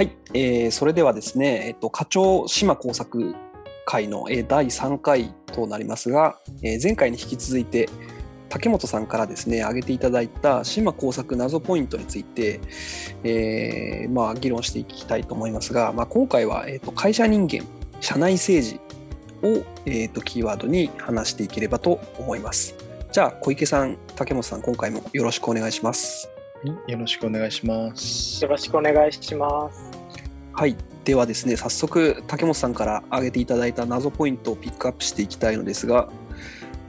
はい、えー、それではですね、えっと、課長島工作会の、えー、第3回となりますが、えー、前回に引き続いて竹本さんからですね挙げていただいた島工作謎ポイントについて、えーまあ、議論していきたいと思いますが、まあ、今回は、えーと、会社人間社内政治を、えーと、キーワードに話していければと思います。じゃあ小池さん竹本さん今回もよろしくお願いします。よろしくお願いします。よろしくお願いします。はい。ではですね、早速、竹本さんから挙げていただいた謎ポイントをピックアップしていきたいのですが、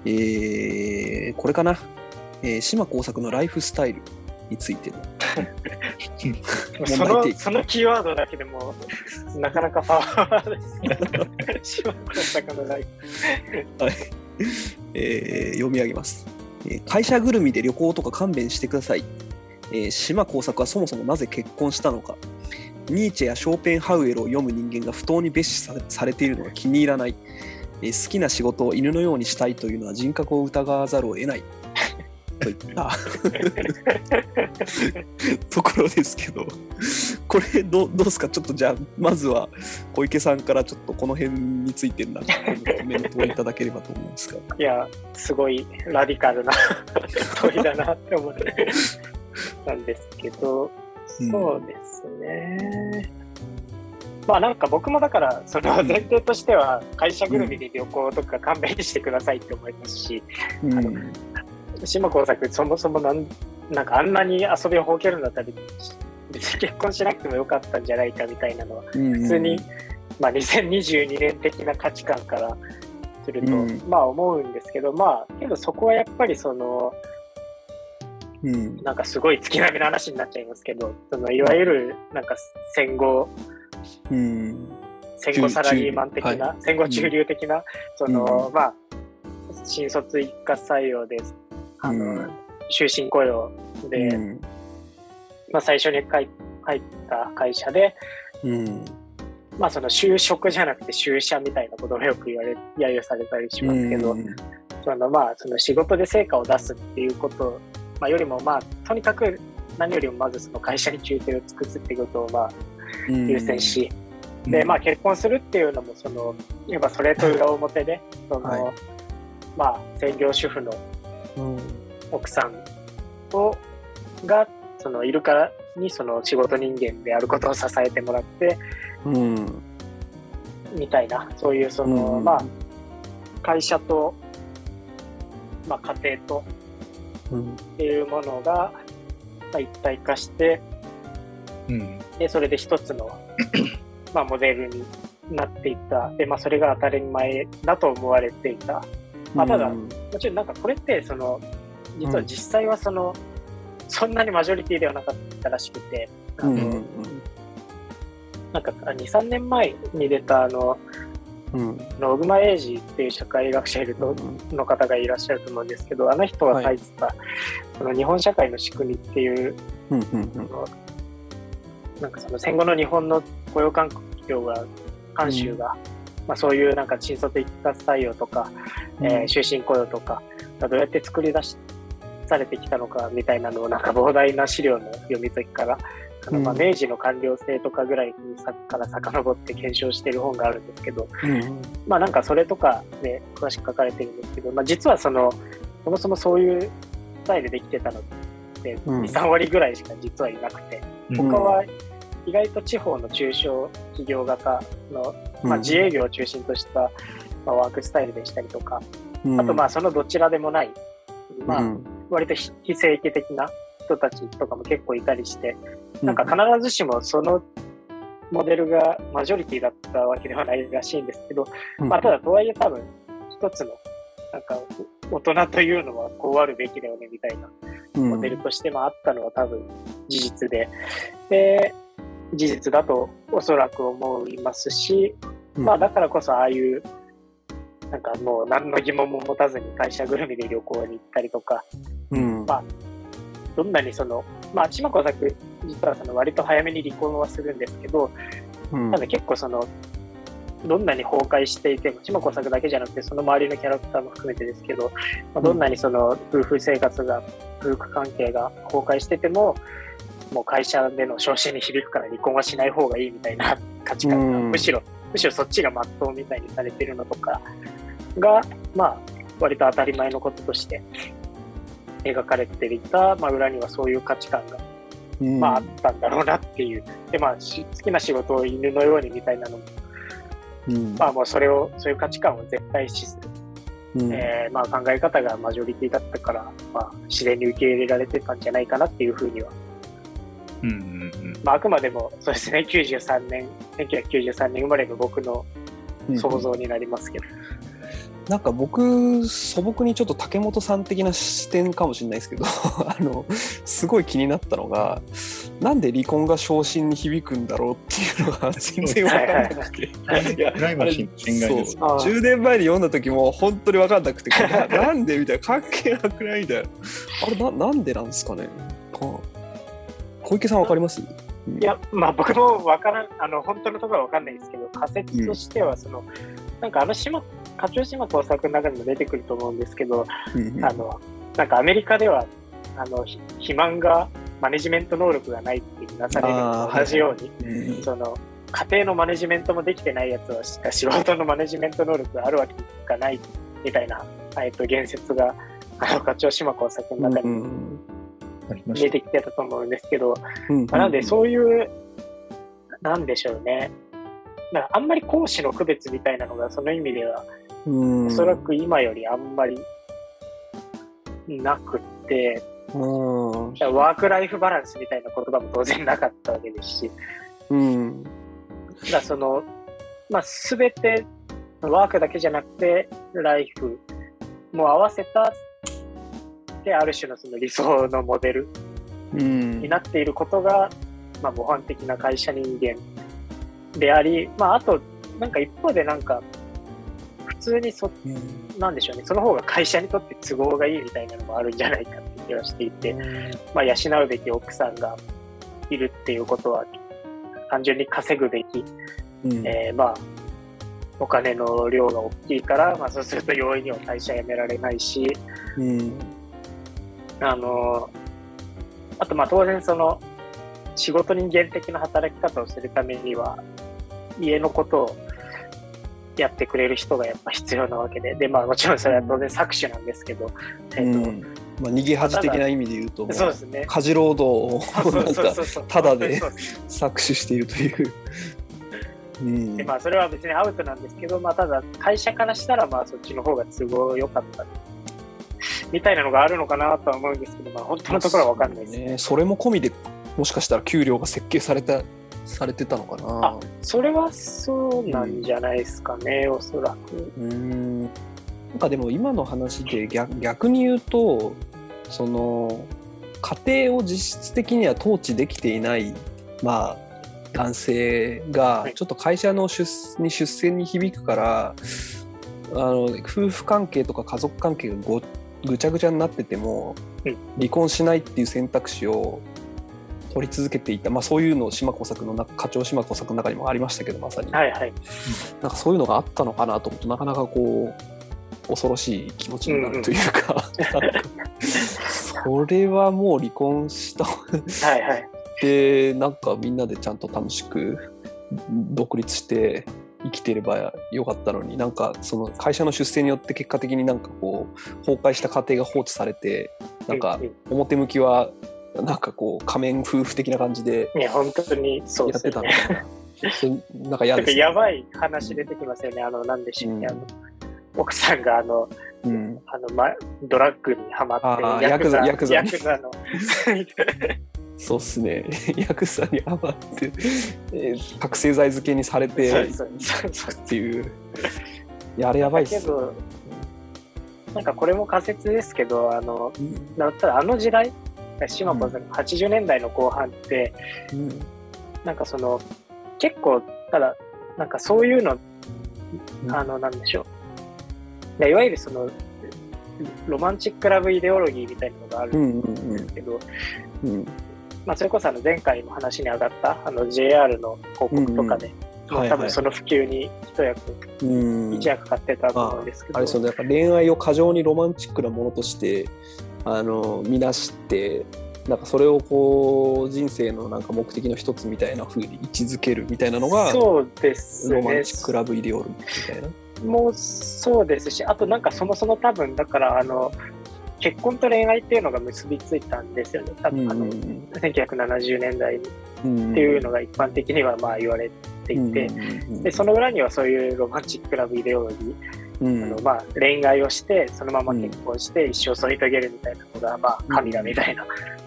えー、これかな、えー、島耕作のライフスタイルについての。そのそのキーワードだけでもなかなかパワーです島耕作のライフ、はい。えー、読み上げます、えー、会社ぐるみで旅行とか勘弁してください。えー、島耕作はそもそもなぜ結婚したのかニーチェやショーペンハウエルを読む人間が不当に蔑視されているのが気に入らない、えー、好きな仕事を犬のようにしたいというのは人格を疑わざるを得ない。といった。ところですけど。これどどうですか？ちょっとじゃあまずは小池さんからちょっとこの辺についてなコメントをいただければと思うんですが。いやすごいラディカルな 問いだなって思ってなんですけど、そうですね。まあなんか僕もだからその前提としては会社ぐるみで旅行とか勘弁してくださいって思いますし、うん、あの島耕作そもそもなんなんかあんなに遊びをほうけるんだったら別に結婚しなくてもよかったんじゃないかみたいなのは、普通に、まあ、2022年的な価値観からすると、まあ思うんですけどまあけどそこはやっぱりそのうん、なんかすごい月並みの話になっちゃいますけど、そのいわゆるなんか戦後、うん、戦後サラリーマン的な、はい、戦後中流的な、うん、その、まあ、新卒一括採用です。あの、終身雇用で、まあ最初に入った会社で、まあその就職じゃなくて就社みたいなことをよく言われ、揶揄されたりしますけど、そのまあその仕事で成果を出すっていうことまあ、よりも、まあ、とにかく何よりもまずその会社に中定を尽くすっていうことを、まあ、優先し、で、まあ、結婚するっていうのも、その、やっぱそれと裏表で、その、はい、まあ、専業主婦の奥さんを、が、その、いるからに、その仕事人間であることを支えてもらって、うん、みたいな、そういう、その、うん、まあ、会社と、まあ、家庭と、っていうものが、まあ、一体化して、うん、でそれで一つの まあモデルになっていった。で、まあ、それが当たり前だと思われていた、まあ、ただ、もちろんなんかこれってその実は実際はその、そんなにマジョリティではなかったらしくて、あの、なんか23年前に出たあのうん、小熊英二っていう社会学者いると、の方がいらっしゃると思うんですけどあの人が書い。てた、はい、その日本社会の仕組みっていう、うんうんうん、なんかその戦後の日本の雇用環境が慣習が、うん、まあ、そういうなんか新卒一括採用とか、うん、えー、終身雇用とかどうやって作り出しされてきたのかみたいなのをなんか膨大な資料の読み解きからあのまあ明治の官僚制とかぐらいにさから遡って検証している本があるんですけど、うん、まあなんかそれとかで詳しく書かれてるんですけど、まあ、実はそのそもそもそういうスタイルできてたのって2、3割ぐらいしか実はいなくて、他は意外と地方の中小企業型の、まあ、自営業を中心とした、まあ、ワークスタイルでしたりとか、あとまあそのどちらでもない、まあ割と非正規的な人たちとかも結構いたりして、なんか必ずしもそのモデルがマジョリティだったわけではないらしいんですけど、まあ、ただとはいえ多分一つのなんか大人というのはこうあるべきだよねみたいなモデルとしてもあったのは多分事実で、で事実だとおそらく思いますし、まあだからこそああいうなんかもう何の疑問も持たずに会社ぐるみで旅行に行ったりとか、うん、まあどんなにその、まあ、島子作、実はその割と早めに離婚はするんですけど、うん、ただ結構その、どんなに崩壊していても、島子作だけじゃなくて、その周りのキャラクターも含めてですけど、まあ、どんなにその夫婦生活が、夫婦関係が崩壊してても、もう会社での昇進に響くから離婚はしない方がいいみたいな 価値観が、むしろ、むしろそっちがまっとうみたいにされてるのとかが、まあ、割と当たり前のこととして描かれていた、まあ、裏にはそういう価値観が、まあ、あったんだろうなっていう。で、まあ、好きな仕事を犬のようにみたいなのも、うん、まあ、もうそれを、そういう価値観を絶対視する。うん、えー、まあ、考え方がマジョリティだったから、まあ、自然に受け入れられてたんじゃないかなっていうふうには。うんうんうん。まあ、あくまでもそうですね93年1993年生まれの僕の想像になりますけど、うんなんか僕素朴にちょっと竹本さん的な視点かもしれないですけど あのすごい気になったのがなんで離婚が昇進に響くんだろうっていうのが全然分からなくて。10年前に読んだ時も本当に分かんなくてなんでみたいな関係なくないみたいな。あれななんでなんですかね。小池さん分かります？いや、まあ僕も分からん、あの、本当のところは分かんないですけど、仮説としては、その、うん、なんかあの島課長島工作の中にも出てくると思うんですけど、あの、なんかアメリカでは、あの、肥満がマネジメント能力がないってなされるのと同じように、はい、その、家庭のマネジメントもできてないやつはしか仕事のマネジメント能力があるわけがないみたいな、えっと、言説が、あの、課長島工作の中に出てきてたと思うんですけど、まあ、なのでそういう、なんでしょうね。なんかあんまり講師の区別みたいなのがその意味ではおそらく今よりあんまりなくて、ワークライフバランスみたいな言葉も当然なかったわけですし、うん、だその、まあ、全てワークだけじゃなくてライフも合わせたである種のその理想のモデルになっていることが、まあ、模範的な会社人間であり、まあ、あとなんか一方でなんか通にそ、うん、なんでしょうね、その方が会社にとって都合がいいみたいなのもあるんじゃないかって気はしていて、まあ、養うべき奥さんがいるっていうことは、単純に稼ぐべき、うん、えー、まあ、お金の量が大きいから、まあ、そうすると容易には会社辞められないし、うん、あの、あとまあ当然その仕事人間的な働き方をするためには家のことをやってくれる人がやっぱ必要なわけで、で、まあもちろんそれは当然搾取なんですけど、えっと、うんまあ、逃げ恥的な意味で言うと、そうですね。家事労働をなんか、ただで搾取しているという。うん、でまあそれは別にアウトなんですけど、まあ、ただ会社からしたらまあそっちの方が都合良かったみたいなのがあるのかなとは思うんですけど、まあ、本当のところは分かんないですね。それも込みでもしかしたら給料が設計されたされてたのかな？あそれはそうなんじゃないですかね、うん、おそらく。うん。なんかでも今の話で逆逆に言うとその家庭を実質的には統治できていないまあ男性がちょっと会社の出に出世に響くからあの夫婦関係とか家族関係がごぐちゃぐちゃになってても離婚しないっていう選択肢を取り続けていた、まあ、そういうのを島耕作の課長島耕作の中にもありましたけどまさに、はいはい、なんかそういうのがあったのかなと思うとなかなかこう恐ろしい気持ちになるというか、うんうん、それはもう離婚した。はい、はい、でなんかみんなでちゃんと楽しく独立して生きてればよかったのになんかその会社の出世によって結果的になんかこう崩壊した家庭が放置されてなんか表向きはなんかこう仮面夫婦的な感じでや本当にそうやってたの なんか嫌です、ね、やばい話出てきますよね。あの、なんでしょうね。うん、あの奥さんがあの、うん、あのま、ドラッグにはまって、ヤクザヤクザヤクザの。そうっすね。ヤクザにはまって、えー、覚醒剤漬けにされてっていう。やれやばいっす。けど、なんかこれも仮説ですけど、あの、うん、だったらあの時代、島子さん、80年代の後半って、うん、なんかその、結構、ただ、なんかそういうの、あの、なんでしょう。いわゆるその、ロマンチックラブイデオロギーみたいなのがあるんですけど、まあ、それこそあの前回の話に上がったあの JR の広告とかで、多分その普及に一役、一役買ってたと思うんですけど。あれやっぱ恋愛を過剰にロマンチックなものとしてあの見なしてなんかそれをこう人生のなんか目的の一つみたいな風に位置づけるみたいなのがそうですね。ロマンチックラブイデオロギーみたいな。もうそうですし、あとなんかそもそも多分、だから、あの、結婚と恋愛っていうのが結びついたんですよね。多分、あの、1970年代にっていうのが一般的にはまあ言われていて、で、その裏にはそういうロマンチックラブイデオロギー、あのまあ、恋愛をしてそのまま結婚して一生添い遂げるみたいなのが、まあ、神だみたいな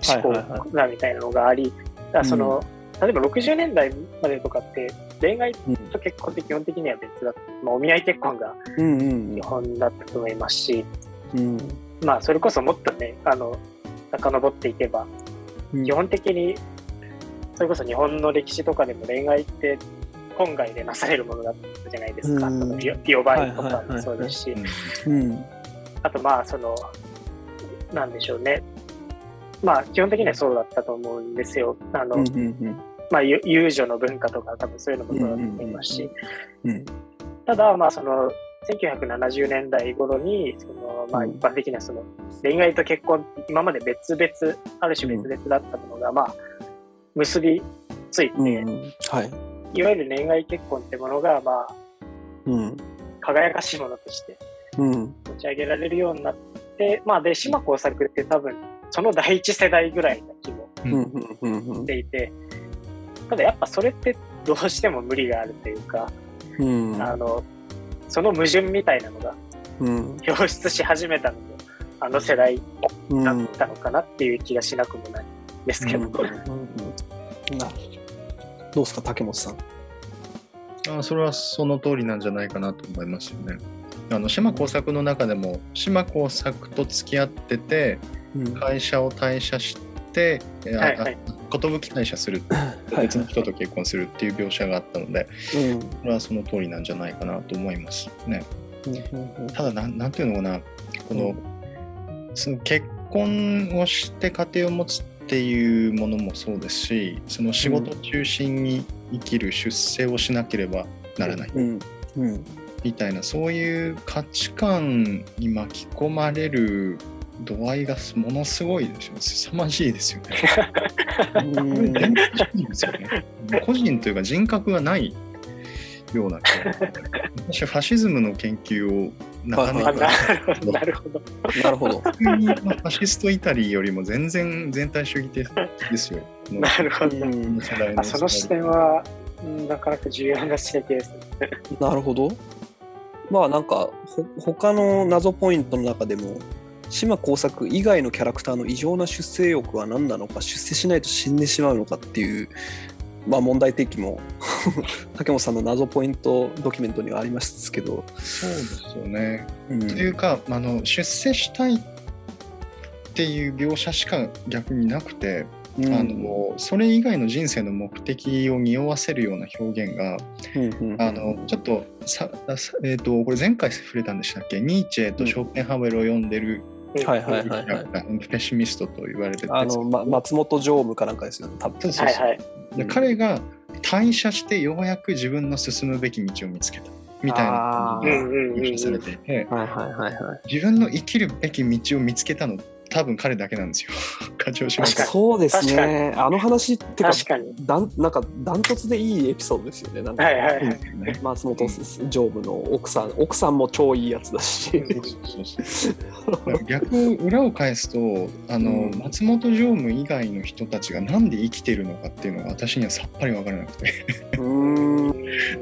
思考だみたいなのがあり、だその例えば60年代までとかって恋愛と結婚って基本的には別だった、まあ、お見合い結婚が日本だったと思いますし、うん。まあ、それこそもっとねあの遡っていけば、基本的にそれこそ日本の歴史とかでも恋愛って本外でなされるものだったじゃないですか、うん、ビオバイとかもそうですし、あとまあそのなんでしょうね。まあ基本的にはそうだったと思うんですよ。あの、まあ遊女の文化とか多分そういうのもそうだと思いますし、ただまあその1970年代頃にその、まあ、一般的なその恋愛と結婚今まで別々ある種別々だったものが、まあ、結びついて、はいいわゆる恋愛結婚ってものが、まあ、うん、輝かしいものとして持ち上げられるようになって、まあ、で、島耕作って多分、その第一世代ぐらいの気もしていて、ただやっぱそれってどうしても無理があるというか、うん、あの、その矛盾みたいなのが表出し始めたのも、あの世代だったのかなっていう気がしなくもないですけど。どうですか、竹本さん？あそれはその通りなんじゃないかなと思いますよね。あの島耕作の中でも島耕作と付き合ってて、会社を退社して、寿、はいはい、退社する別の人と結婚するっていう描写があったので、うん、これはその通りなんじゃないかなと思いますね。ただななんていうのかな。この、その結婚をして家庭を持つっていうものもそうですしその仕事中心に生きる出世をしなければならない、うん。うん、みたいなそういう価値観に巻き込まれる度合いがものすごいですよ凄まじいですよね。ですよね個人というか人格がないような私はファシズムの研究をなかなかなるほど。なるほど。ファシストイタリーよりも全然全体主義的ですよ。なるほど、その視点はなかなか重要な指摘ですね。なるほど。まあなんかほ他の謎ポイントの中でも島耕作以外のキャラクターの異常な出世欲は何なのか出世しないと死んでしまうのかっていうまあ、問題提起も 竹本さんの謎ポイントドキュメントにはありますけど。そうですよね。うん、というかあの出世したいっていう描写しか逆になくて、うん、あのそれ以外の人生の目的を匂わせるような表現が、うんうん、あのちょっとさ、えーと、これ前回触れたんでしたっけ？ニーチェとショーペンハウエルを読んでる、はいはいはいはい、ペシミストと言われてあの、ま、松本常務かなんかですよね多分。そうそうそう、はいはいで彼が退社してようやく自分の進むべき道を見つけた。みたいな感じでされて。い。て自分の生きるべき道を見つけたの多分彼だけなんですよ。課長しまそうですね。あの話ってかだんなんかダントツでいいエピソードですよね。なんか、はいはいはい、松本常務の奥さん。奥さんも超いいやつだし。逆裏を返すとあの、うん、松本常務以外の人たちがなんで生きてるのかっていうのが私にはさっぱり分からなくて。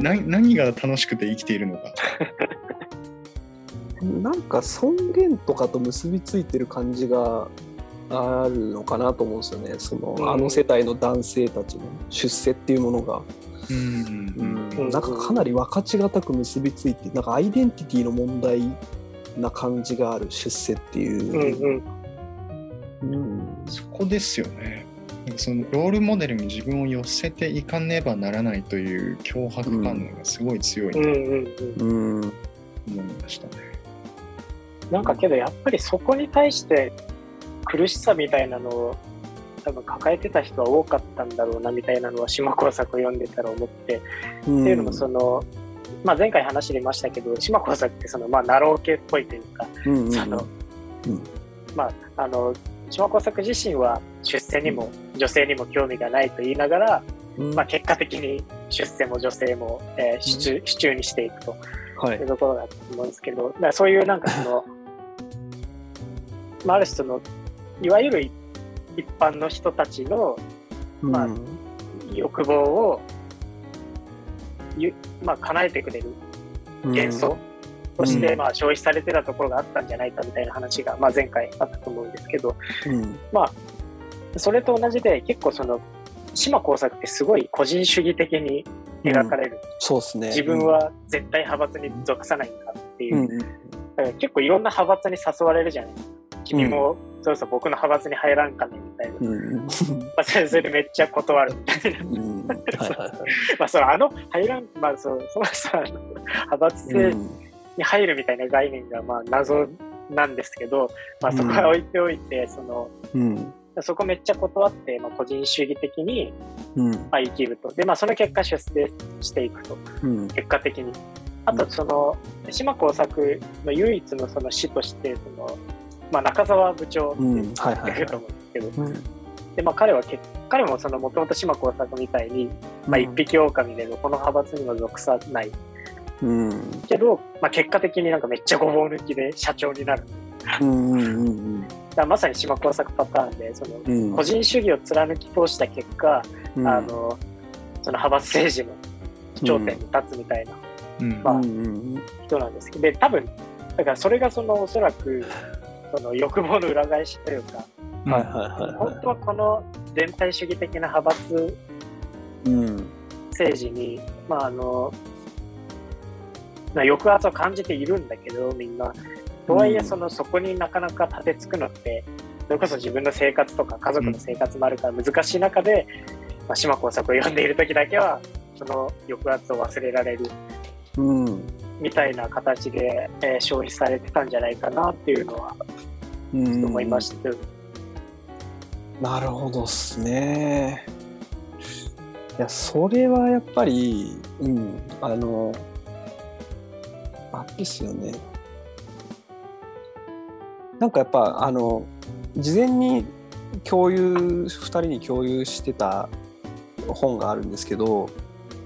な 何が楽しくて生きているのか。なんか尊厳とかと結びついてる感じがあるのかなと思うんですよね。その、うん、あの世代の男性たちの出世っていうものが。うん、うん、なんかかなり分かちがたく結びついてなんかアイデンティティの問題な感じがある出世っていう、うん、うん、そこですよね。そのロールモデルに自分を寄せていかねばならないという脅迫感がすごい強いなと思いましたね。なんかけどやっぱりそこに対して苦しさみたいなのを多分抱えてた人は多かったんだろうなみたいなのは島耕作を読んでたら思って、うん、っていうのもその、まあ、前回話してましたけど島耕作ってそのまあナロー系っぽいというか、そのまああの島耕作自身は出世にも女性にも興味がないと言いながら、うん、まあ、結果的に出世も女性も、えー、支柱支柱にしていくと、はい、いうところだと思うんですけど、だからそういうなんかその、まあ、ある種そのいわゆる一般の人たちの、まあ、欲望をゆ、まあ、叶えてくれる幻想として、まあ、消費されてたところがあったんじゃないかみたいな話が、まあ、前回あったと思うんですけど、まあ、それと同じで結構その島耕作ってすごい個人主義的に描かれる、うん、そうですね。自分は絶対派閥に属さないんだっていう、うん、だから結構いろんな派閥に誘われるじゃない。君も、そろそろ僕の派閥に入らんかねみたいな、うん、まあそれでめっちゃ断る。みたいな、まあそのあの入らんまあそうそのさ派閥制に入るみたいな概念がまあ謎なんですけど、まあ、そこは置いておいて、その、うん。そこめっちゃ断って、まあ、個人主義的に、まあ、生きると。で、まあ、その結果出世していくと。うん、結果的に。あと、その、島耕作の唯一のその死として、その、まあ、中澤部長って言ってると思うんですけど、で、まあ、彼はけ、彼もその、もともと島耕作みたいに、まあ、一匹狼で、この派閥にも属さない。うん、けど、まあ、結果的になんかめっちゃごぼう抜きで社長になる。うんうんうんうん。だまさに島工作パターンでその、個人主義を貫き通した結果、うん、あのその派閥政治の頂点に立つみたいな、うん、まあ、うん、人なんですけど。で多分だからそれがそのおそらくその欲望の裏返しというか、はいはいはい、本当はこの全体主義的な派閥政治に、まああの抑圧を感じているんだけどみんな。とはいえそのそこになかなか立てつくのってそれこそ自分の生活とか家族の生活もあるから難しい中で、まあ、島耕作を読んでいる時だけはその抑圧を忘れられる、うん、みたいな形で、えー、消費されてたんじゃないかなっていうのは、うん、思いました。なるほどっすね。いや、それはやっぱり、うん、あの、あれですよね。なんかやっぱあの事前に共有2人に共有してた本があるんですけど、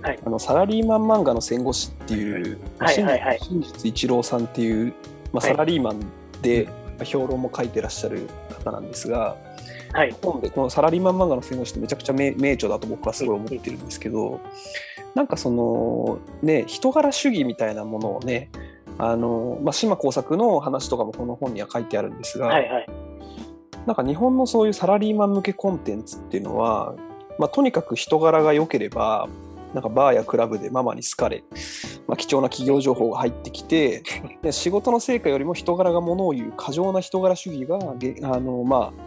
はい、あのサラリーマン漫画の戦後史っていう、はいはいはい、真実一郎さんっていう、まあ、サラリーマンで、評論も書いてらっしゃる方なんですが、はい、本でこのサラリーマン漫画の戦後史ってめちゃくちゃ名著だと僕はすごい思ってるんですけど、なんかそのね人柄主義みたいなものをねあの、まあ、島耕作の話とかもこの本には書いてあるんですが、はいはい、なんか日本のそういうサラリーマン向けコンテンツっていうのは、まあ、とにかく人柄が良ければなんかバーやクラブでママに好かれ、まあ、貴重な企業情報が入ってきて で仕事の成果よりも人柄がものを言う過剰な人柄主義があの、まあ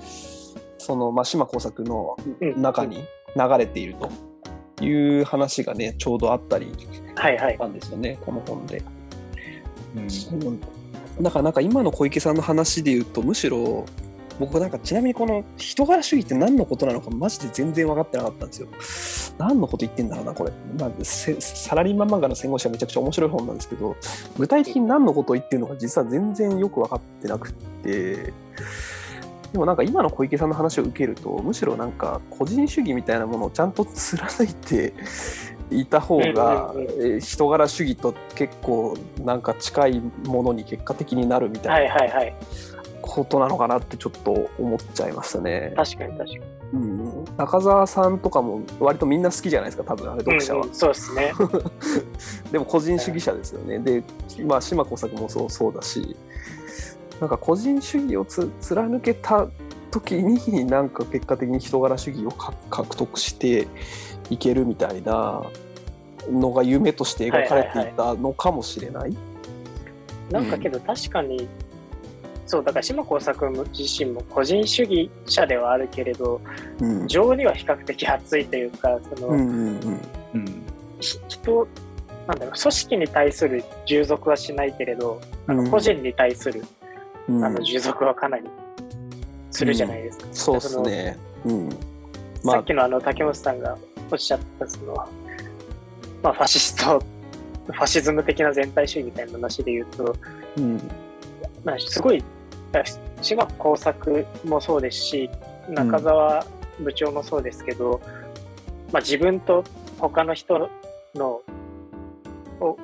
そのまあ、島耕作の中に流れているという話がねちょうどあったりしたんですよね、はいはい、この本で。うん、だからなんか今の小池さんの話で言うとむしろ僕なんかちなみにこの人柄主義って何のことなのかマジで全然分かってなかったんですよ。何のこと言ってんだろうなこれ、まあ、サラリーマン漫画の戦後史はめちゃくちゃ面白い本なんですけど具体的に何のことを言ってるのか実は全然よく分かってなくって。でもなんか今の小池さんの話を受けるとむしろなんか個人主義みたいなものをちゃんと貫いていた方が、え人柄主義と結構なんか近いものに結果的になるみたいなことなのかなってちょっと思っちゃいましたね。確かに確かに。うん、中澤さんとかも割とみんな好きじゃないですか多分あれ読者は、うん。うん、そうですね。でも個人主義者ですよね、で、まあ、島耕作もそうそうだし。なんか個人主義をつ貫けた時になんか結果的に人柄主義を獲得していけるみたいなのが夢として描かれていたのかもしれない。なんかけど確かに、そうだから島耕作自身も個人主義者ではあるけれど、うん、情には比較的熱いというかその、うんうんうん、人なんだろう組織に対する従属はしないけれど、あの個人に対する、あの従属はかなりするじゃないですか。そうですね、うん。まあ、さっきのあの竹本さんがおっしゃったその、まあ、ファシスト、ファシズム的な全体主義みたいな話で言うと、うん。まあ、すごい、島工作もそうですし、中澤部長もそうですけど、まあ、自分と他の人の、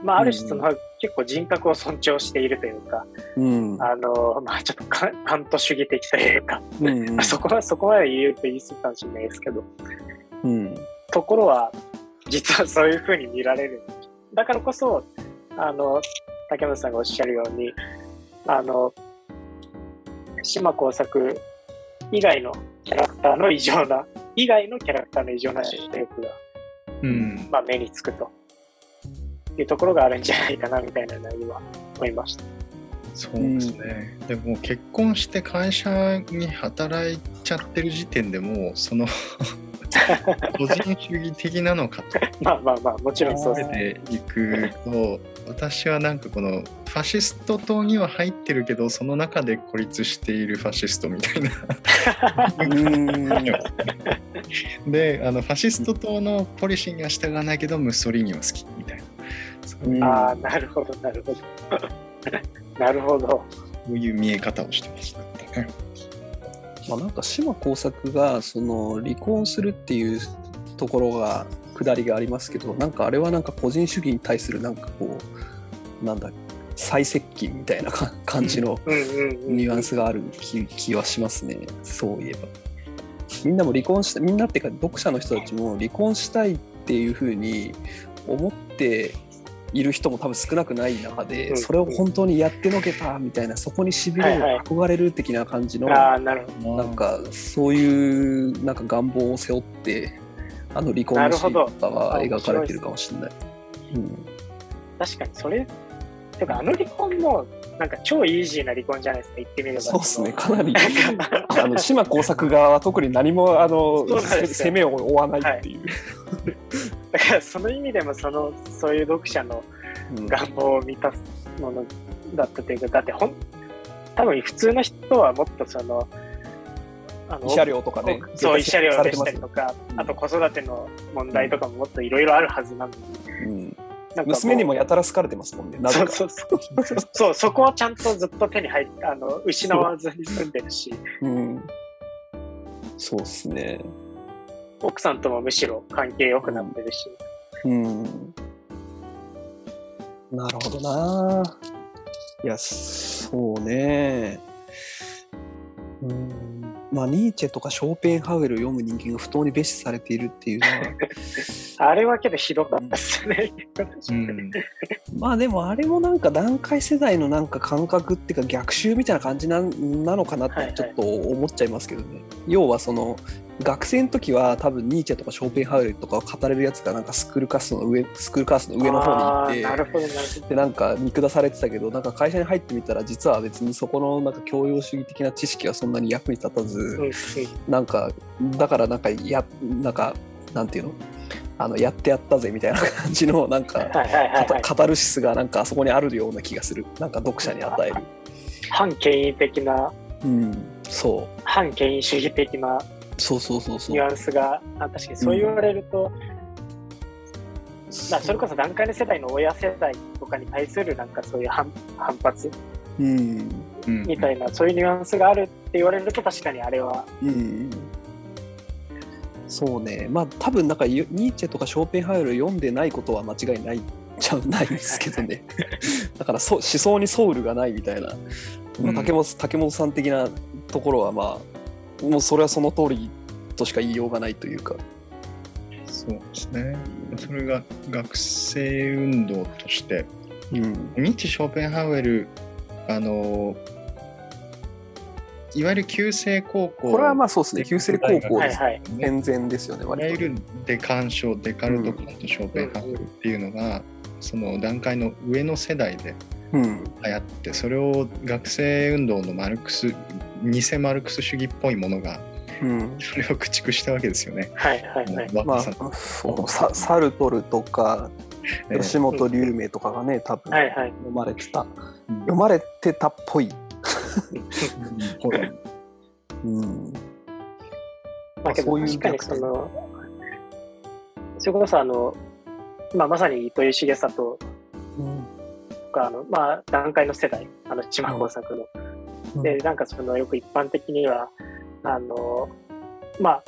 まあ、ある種その、結構人格を尊重しているというか、うん、あの、まあ、ちょっとカント主義的というか、うんうん、そこは、そこまで言うと言い過ぎかもしれないですけど、うん、ところは、実はそういうふうに見られる。だからこそ、あの、竹本さんがおっしゃるように、あの、島耕作以外のキャラクターの異常な、以外のキャラクターの異常な出力が、うん、まあ目につくと。いうところがあるんじゃないかなみたいなのは今思いました。そうですね、うん、でも結婚して会社に働いちゃってる時点でもうその 個人主義的なのかと。まあまあまあもちろんそうでいくと私はなんかこのファシスト党には入ってるけどその中で孤立しているファシストみたいな。であのファシスト党のポリシーには従わないけどムッソリーニは好きみたいな。ああなるほどなるほど。なるほど。こういう見え方をしてました。ね。まあ、なんか島耕作がその離婚するっていうところが下りがありますけどなんかあれはなんか個人主義に対するなんかこうなんだ最接近みたいな感じのニュアンスがある気気はしますね。そういえば。みんなも離婚したみんなっていうか読者の人たちも離婚したいっていうふうに思っている人も多分少なくない中で、うん、それを本当にやってのけたみたいなそこにしびれる、憧れる的な感じのなんかそういうなんか願望を背負ってあの離婚のシーンとかは描かれてるかもしれない。うん、確かにそれてかあの離婚もなんか超イージーな離婚じゃないですか言ってみれば。そうですね。か。なり。あの島耕作側は特に何もあの 攻めを負わないっていう、はい、だからその意味でもそのそういう読者の願望を満たすものだったというか、だってほん多分普通の人はもっとそのあの慰謝料とかねそう慰謝料でしたりとか、あと子育ての問題とかももっといろいろあるはずなのに、うん娘にもやたら好かれてますもんね。そうそうそう。そう、そこはちゃんとずっと手に入あの、失わずに住んでるし。うん。そうっすね。奥さんともむしろ関係良くなってるし。うん。なるほどな。いや、そうね。うん。まあ、ニーチェとかショーペンハウエルを読む人間が不当に蔑視されているっていうのは あれはけどひどかったですね、うん、まあでもあれもなんか段階世代のなんか感覚っていうか逆襲みたいな感じななのかなってちょっと思っちゃいますけどね、はいはい、要はその学生の時は多分ニーチェとかショーペンハウエルとかを語れるやつがなんかスクールカーストの上スクールカーストの上の方にいてでなんか見下されてたけどなんか会社に入ってみたら実は別にそこのなんか教養主義的な知識はそんなに役に立たず、なんかだからなんかやなんかなんていうの？あのやってやったぜみたいな感じのなんかカタルシスがなんかあそこにあるような気がする。なんか読者に与える反権威的な、うん、そう。反権威主義的なそうそうそうそう。ニュアンスがあ確かにそう言われると、うん、まあ、それこそ段階の世代の親世代とかに対するなんかそういう反反発、うん、みたいな、そういうニュアンスがあるって言われると確かにあれは、うん、そうね。まあ多分なんかニーチェとかショーペンハイル読んでないことは間違いないちゃないですけどね。だからそ思想にソウルがないみたいな、まあ、竹本竹本さん的なところはまあもうそれはその通りとしか言いようがないというか。そうですね。それが学生運動として、うん、日ショーペンハウエル、あの、いわゆる旧制高校。これはまあそうですね、旧制高校です、ね。健全ですよね、いわゆるデカン賞、デカルト・カント・ショーペンハウエルっていうのが、うん、その段階の上の世代で流行って、それを学生運動のマルクス偽マルクス主義っぽいものが、うん、それを駆逐したわけですよね。はいはいはい。まあ、そうササルトルとか吉本龍明とかがね、多分読まれてた、読まれてたっぽい。うん。まあ、けど確かにその、それこそあの、まあ、まさに糸井重里とか、あのまあ、段階の世代、あの島耕作の。で、なんかそのよく一般的には、あの、まあ、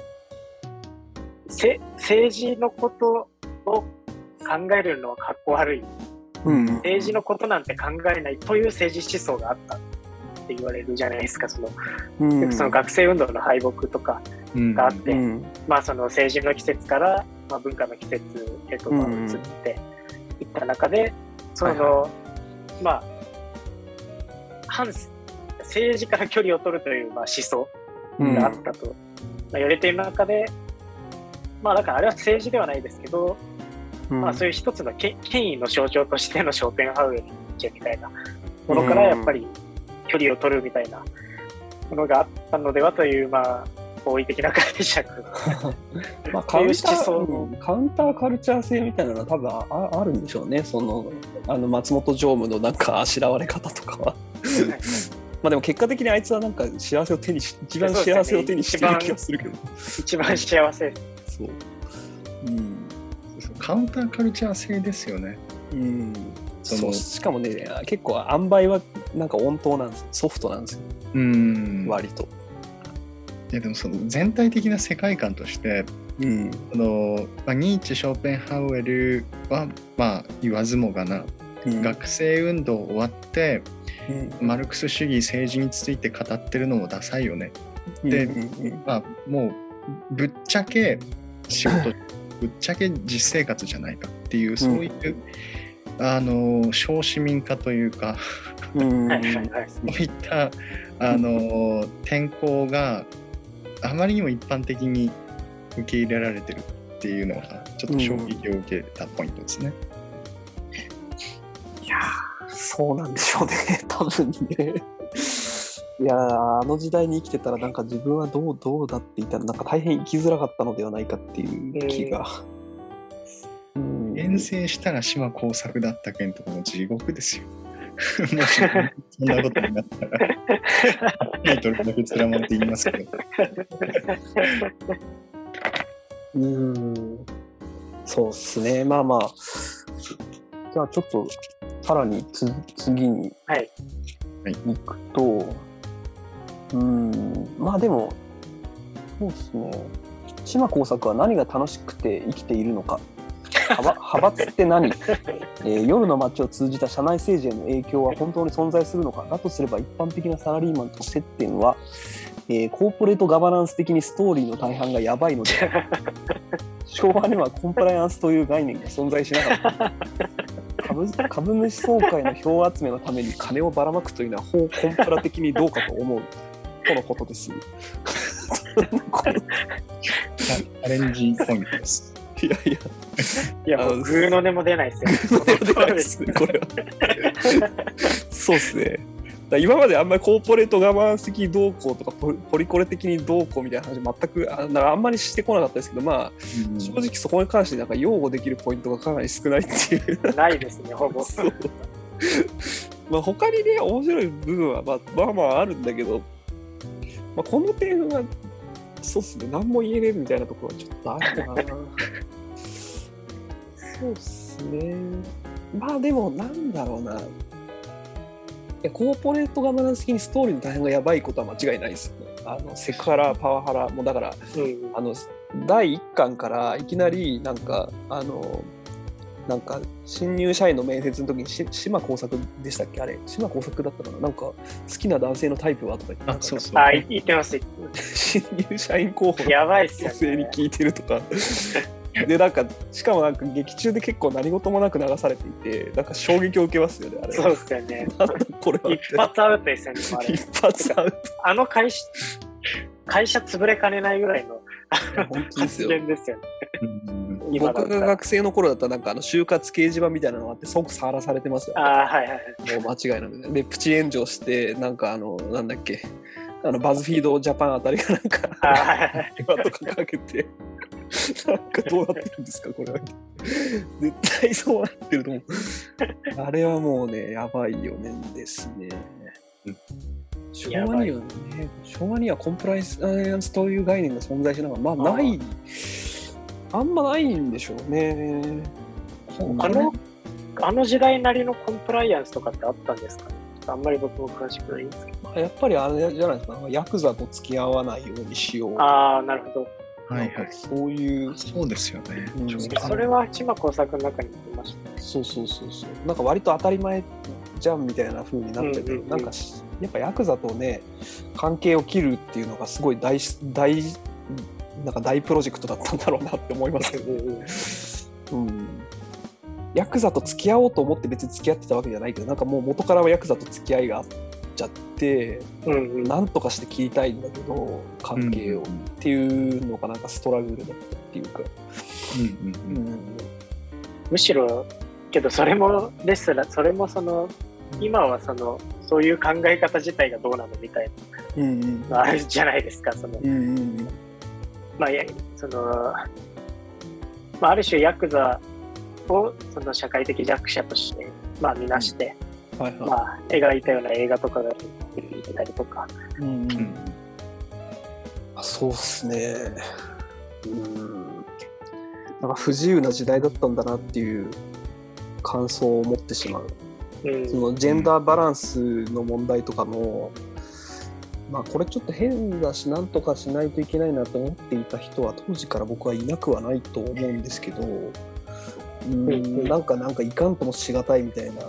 せ政治のことを考えるのはかっこ悪い。うん、政治のことなんて考えないという政治思想があったって言われるじゃないですか。その、うん、その学生運動の敗北とかがあって、うん、まあその政治の季節から、まあ、文化の季節へと移っていった中で、その、はいはい、まあ、反政治から距離を取るという、まあ、思想があったと、まあ、言われている中で、まあだからあれは政治ではないですけど、うん、まあそういう一つの権威の象徴としてのショーペンハウエルみたいなものからやっぱり距離を取るみたいなものがあったのではという、まあ、好意的な解釈。まあカウンターカウンターカルチャー性みたいなのは多分ああるんでしょうね。そのあの松本常務のなんかあしらわれ方とかは。まあでも結果的にあいつはなんか幸せを手にし一番幸せを手にしてる気がするけど、一番幸せ。そう、うん、カウンターカルチャー性ですよね。うん。そう。しかもね結構塩梅はなんか温当なんですソフトなんですよ。うん。割といやでもその全体的な世界観として、うん、あのまあ、ニーチェ・ショーペンハウエルはまあ言わずもがな、うん、学生運動終わって、うん、マルクス主義政治について語ってるのもダサいよね。で、まあもうぶっちゃけ仕事ぶっちゃけ実生活じゃないかっていうそういう、あの小市民化というか そういったあの転校があまりにも一般的に受け入れられてるっていうのがちょっと衝撃を受けたポイントですね。うん、いやそうなんでしょうね多分ね。いやあの時代に生きてたらなんか自分はどうどうだって言ったらなんか大変生きづらかったのではないかっていう気が。えー、遠征したら島耕作だったけんとかも地獄ですよ。もしそんなことになったら、タイトルだけつらまって言いますけど。うん、そうっすね。まあまあ、じゃあちょっと、さらにつ次に行くと、はい、うん、まあでも、そうですね。島耕作は何が楽しくて生きているのか派閥って何、えー、夜の街を通じた社内政治への影響は本当に存在するのか？だとすれば一般的なサラリーマンと接点は、えー、コーポレートガバナンス的にストーリーの大半がやばいので昭和にはコンプライアンスという概念が存在しなかった株株主総会の票集めのために金をばらまくというのは法コンプラ的にどうかと思うとのことです。アレンジポイントです。いやいや。いや、もう、グーの音も出ないですよ、ね。出ないですね、これは。そうっすね。今まであんまりコーポレート我慢的動向とかポリコレ的にどうこうみたいな話全くああんまりしてこなかったですけどまあ、うん、正直そこに関してなんか擁護できるポイントがかなり少ないっていうないですねほぼ そうまあ他にね面白い部分はまあまあまああるんだけど、まあ、この点はそうっすね何も言えねえみたいなところはちょっとあるなそうっすね。まあでも、なんだろうな。いやコーポレートガバナンス的にストーリーの大変がやばいことは間違いないですよね。あのセクハラ、パワハラ、もうだから、うん、あの第1巻からいきなりなんか、あの、なんか新入社員の面接の時にし島耕作でしたっけ？あれ島耕作だったかな？なんか好きな男性のタイプはとか言ってあそうそう。あ言ってます 新入社員候補やばいっすよ、ね、女性に聞いてるとかでなんかしかもなんか劇中で結構何事もなく流されていてなんか衝撃を受けますよねあれ。そうですよね。これ一発アウトですよね一発アウト。あの会社会社潰れかねないぐらいの発言ですよね。僕が学生の頃だったらなんかあの就活掲示板みたいなのがあって即さらされてますよ、ね、あはいはいもう間違いなくでプチ炎上してなんかあのなんだっけ。あのバズフィードジャパンあたりがなんか今とかかけてなんかどうなってるんですかこれ。は絶対そうなってると思う。あれはもうねやばいよねですね、昭和にはね昭和にはコンプライアンスという概念が存在しながらまあない。あんまないんでしょうね。あの。あの時代なりのコンプライアンスとかってあったんですか？あんまり僕も詳しくないんですけど。やっぱりあれじゃないですか、ヤクザと付き合わないようにしよう。ああ、なるほど。はいはい。そういう。そうですよね。うんそれは千葉工作の中に出ましたね。そうそうそうそう。なんか割と当たり前じゃんみたいな風になっちゃうんうんうんなんかしやっぱヤクザとね、関係を切るっていうのがすごい大し、大、なんか大プロジェクトだったんだろうなって思いますけど、うん。ヤクザと付き合おうと思って別に付き合ってたわけじゃないけど、なんかもう元からはヤクザと付き合いがあっちゃって、うんうん。なんとかして切りたいんだけど、関係を、っていうのがなんかストラグルだったっていうか、うんうんうん。うん。むしろ、けどそれもですら、それもその、今はその、そういう考え方自体がどうなのみたいうんうん。なのあるじゃないですか。その、うんうんまあ、いやその、まあ、ある種ヤクザをその社会的弱者として、まあ、見なして、はいはい。まあ、描いたような映画とかが出てたりとか、うんうんうんあそうっすね。うん。なんか不自由な時代だったんだなっていう感想を持ってしまう。うん、そのジェンダーバランスの問題とかも、まあこれちょっと変だし、なんとかしないといけないなと思っていた人は当時から僕はいなくはないと思うんですけど、うん、うんなんかなんかいかんともしがたいみたいな